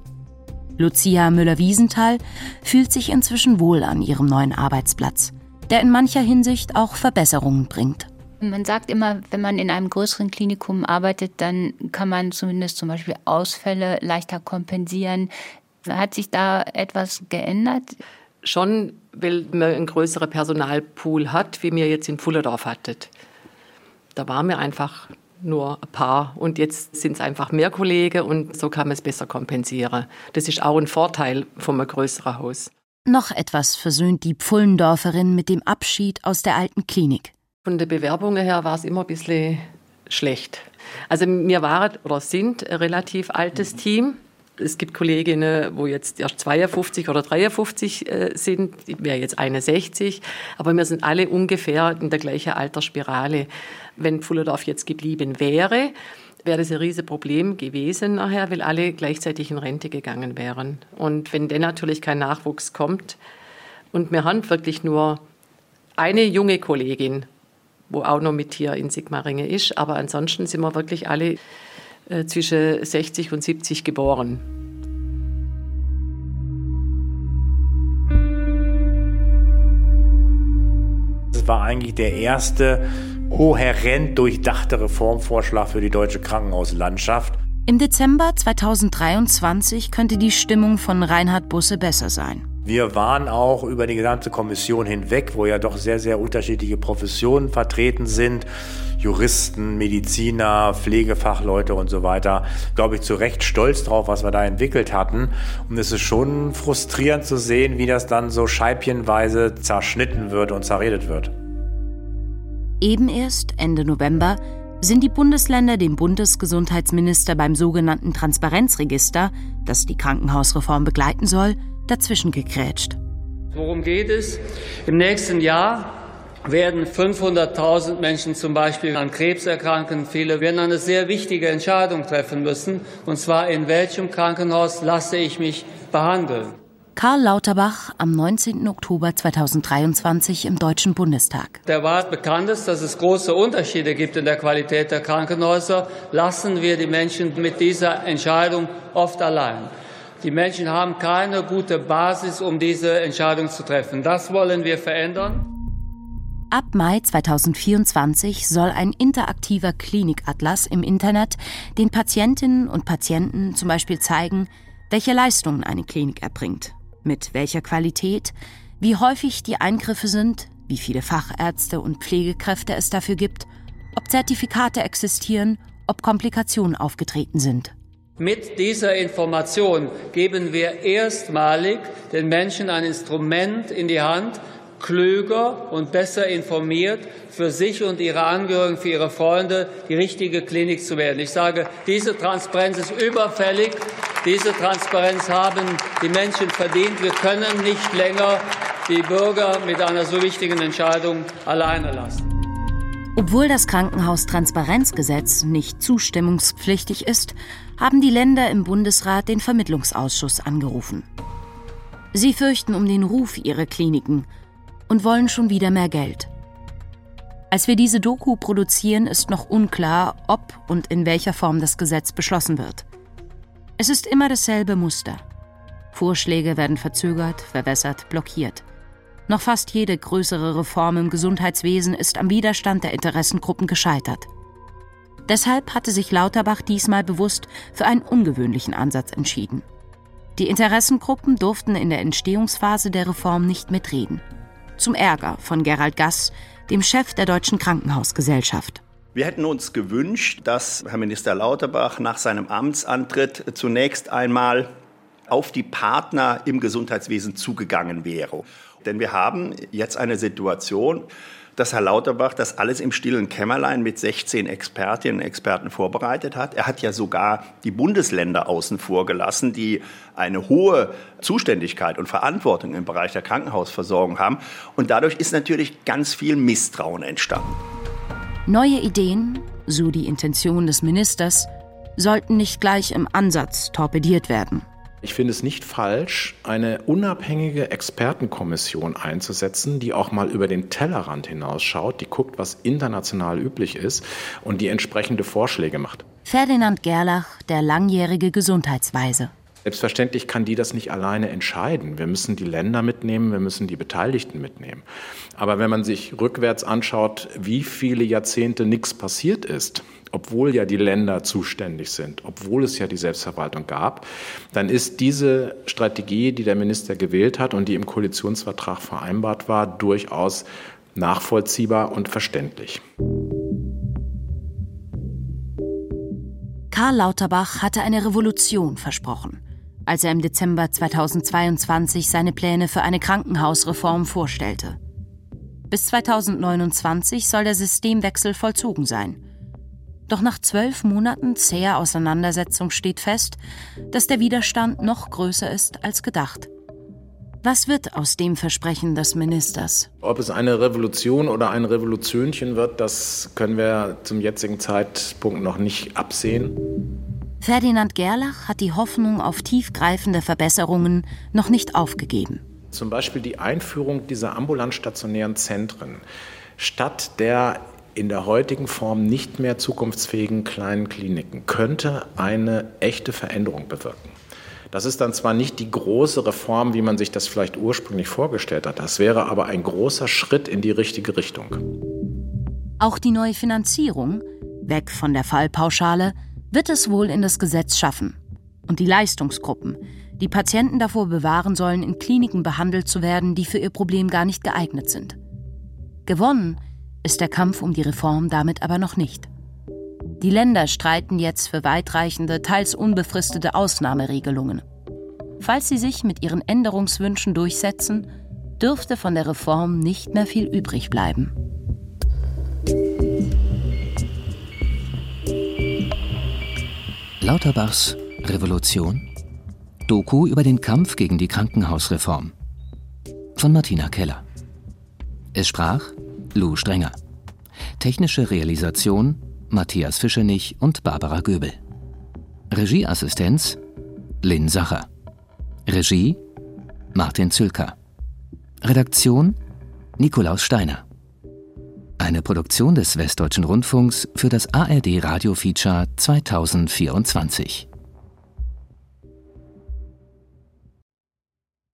Lucia Müller-Wiesenthal fühlt sich inzwischen wohl an ihrem neuen Arbeitsplatz, der in mancher Hinsicht auch Verbesserungen bringt. Man sagt immer, wenn man in einem größeren Klinikum arbeitet, dann kann man zumindest zum Beispiel Ausfälle leichter kompensieren. Hat sich da etwas geändert? Schon, weil man einen größeren Personalpool hat, wie wir jetzt in Fullerdorf hattet. Da waren wir einfach nur ein paar und jetzt sind es einfach mehr Kollegen und so kann man es besser kompensieren. Das ist auch ein Vorteil vom größeren Haus. Noch etwas versöhnt die Pfullendorferin mit dem Abschied aus der alten Klinik. Von den Bewerbungen her war es immer ein bisschen schlecht. Also wir waren oder sind ein relativ altes Team. Es gibt Kolleginnen, wo jetzt erst 52 oder 53 äh, sind, ich wäre jetzt 61, aber wir sind alle ungefähr in der gleichen Altersspirale. Wenn Pfullerdorf jetzt geblieben wäre, wäre das ein riesiges Problem gewesen nachher, weil alle gleichzeitig in Rente gegangen wären. Und wenn dann natürlich kein Nachwuchs kommt und wir haben wirklich nur eine junge Kollegin, wo auch noch mit hier in Sigmaringen ist. Aber ansonsten sind wir wirklich alle äh, zwischen 60 und 70 geboren. Das war eigentlich der erste kohärent durchdachte Reformvorschlag für die deutsche Krankenhauslandschaft. Im Dezember 2023 könnte die Stimmung von Reinhard Busse besser sein. Wir waren auch über die gesamte Kommission hinweg, wo ja doch sehr, sehr unterschiedliche Professionen vertreten sind. Juristen, Mediziner, Pflegefachleute und so weiter, glaube ich, zu Recht stolz drauf, was wir da entwickelt hatten. Und es ist schon frustrierend zu sehen, wie das dann so scheibchenweise zerschnitten wird und zerredet wird. Eben erst Ende November sind die Bundesländer dem Bundesgesundheitsminister beim sogenannten Transparenzregister, das die Krankenhausreform begleiten soll, dazwischen gegrätscht. Worum geht es? Im nächsten Jahr werden 500.000 Menschen zum Beispiel an Krebs erkranken. Viele werden eine sehr wichtige Entscheidung treffen müssen, und zwar in welchem Krankenhaus lasse ich mich behandeln. Karl Lauterbach am 19. Oktober 2023 im Deutschen Bundestag. Der Wahrheit bekannt ist, dass es große Unterschiede gibt in der Qualität der Krankenhäuser. Lassen wir die Menschen mit dieser Entscheidung oft allein. Die Menschen haben keine gute Basis, um diese Entscheidung zu treffen. Das wollen wir verändern. Ab Mai 2024 soll ein interaktiver Klinikatlas im Internet den Patientinnen und Patienten zum Beispiel zeigen, welche Leistungen eine Klinik erbringt, mit welcher Qualität, wie häufig die Eingriffe sind, wie viele Fachärzte und Pflegekräfte es dafür gibt, ob Zertifikate existieren, ob Komplikationen aufgetreten sind. Mit dieser Information geben wir erstmalig den Menschen ein Instrument in die Hand, klüger und besser informiert für sich und ihre Angehörigen, für ihre Freunde die richtige Klinik zu werden. Ich sage, diese Transparenz ist überfällig. Diese Transparenz haben die Menschen verdient. Wir können nicht länger die Bürger mit einer so wichtigen Entscheidung alleine lassen. Obwohl das Krankenhaustransparenzgesetz nicht zustimmungspflichtig ist, haben die Länder im Bundesrat den Vermittlungsausschuss angerufen. Sie fürchten um den Ruf ihrer Kliniken und wollen schon wieder mehr Geld. Als wir diese Doku produzieren, ist noch unklar, ob und in welcher Form das Gesetz beschlossen wird. Es ist immer dasselbe Muster. Vorschläge werden verzögert, verwässert, blockiert. Noch fast jede größere Reform im Gesundheitswesen ist am Widerstand der Interessengruppen gescheitert. Deshalb hatte sich Lauterbach diesmal bewusst für einen ungewöhnlichen Ansatz entschieden. Die Interessengruppen durften in der Entstehungsphase der Reform nicht mitreden. Zum Ärger von Gerald Gass, dem Chef der Deutschen Krankenhausgesellschaft. Wir hätten uns gewünscht, dass Herr Minister Lauterbach nach seinem Amtsantritt zunächst einmal auf die Partner im Gesundheitswesen zugegangen wäre. Denn wir haben jetzt eine Situation, dass Herr Lauterbach das alles im stillen Kämmerlein mit 16 Expertinnen und Experten vorbereitet hat. Er hat ja sogar die Bundesländer außen vor gelassen, die eine hohe Zuständigkeit und Verantwortung im Bereich der Krankenhausversorgung haben. Und dadurch ist natürlich ganz viel Misstrauen entstanden. Neue Ideen, so die Intention des Ministers, sollten nicht gleich im Ansatz torpediert werden. Ich finde es nicht falsch, eine unabhängige Expertenkommission einzusetzen, die auch mal über den Tellerrand hinausschaut, die guckt, was international üblich ist und die entsprechende Vorschläge macht. Ferdinand Gerlach, der langjährige Gesundheitsweise. Selbstverständlich kann die das nicht alleine entscheiden. Wir müssen die Länder mitnehmen, wir müssen die Beteiligten mitnehmen. Aber wenn man sich rückwärts anschaut, wie viele Jahrzehnte nichts passiert ist, obwohl ja die Länder zuständig sind, obwohl es ja die Selbstverwaltung gab, dann ist diese Strategie, die der Minister gewählt hat und die im Koalitionsvertrag vereinbart war, durchaus nachvollziehbar und verständlich. Karl Lauterbach hatte eine Revolution versprochen, als er im Dezember 2022 seine Pläne für eine Krankenhausreform vorstellte. Bis 2029 soll der Systemwechsel vollzogen sein. Doch nach zwölf Monaten zäher Auseinandersetzung steht fest, dass der Widerstand noch größer ist als gedacht. Was wird aus dem Versprechen des Ministers? Ob es eine Revolution oder ein Revolutionchen wird, das können wir zum jetzigen Zeitpunkt noch nicht absehen. Ferdinand Gerlach hat die Hoffnung auf tiefgreifende Verbesserungen noch nicht aufgegeben. Zum Beispiel die Einführung dieser ambulant stationären Zentren statt der in der heutigen Form nicht mehr zukunftsfähigen kleinen Kliniken könnte eine echte Veränderung bewirken. Das ist dann zwar nicht die große Reform, wie man sich das vielleicht ursprünglich vorgestellt hat, das wäre aber ein großer Schritt in die richtige Richtung. Auch die neue Finanzierung, weg von der Fallpauschale, wird es wohl in das Gesetz schaffen. Und die Leistungsgruppen, die Patienten davor bewahren sollen, in Kliniken behandelt zu werden, die für ihr Problem gar nicht geeignet sind. Gewonnen ist der Kampf um die Reform damit aber noch nicht. Die Länder streiten jetzt für weitreichende, teils unbefristete Ausnahmeregelungen. Falls sie sich mit ihren Änderungswünschen durchsetzen, dürfte von der Reform nicht mehr viel übrig bleiben. Lauterbachs Revolution Doku über den Kampf gegen die Krankenhausreform von Martina Keller. Es sprach Lou Strenger. Technische Realisation Matthias Fischenich und Barbara Göbel. Regieassistenz Lynn Sacher. Regie Martin Zülker. Redaktion Nikolaus Steiner. Eine Produktion des Westdeutschen Rundfunks für das ARD Radio Feature 2024.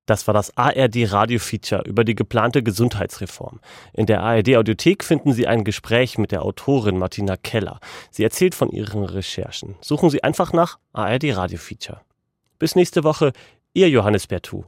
Das war das ARD Radio Feature über die geplante Gesundheitsreform. In der ARD Audiothek finden Sie ein Gespräch mit der Autorin Martina Keller. Sie erzählt von ihren Recherchen. Suchen Sie einfach nach ARD Radio Feature. Bis nächste Woche, Ihr Johannes Bertou.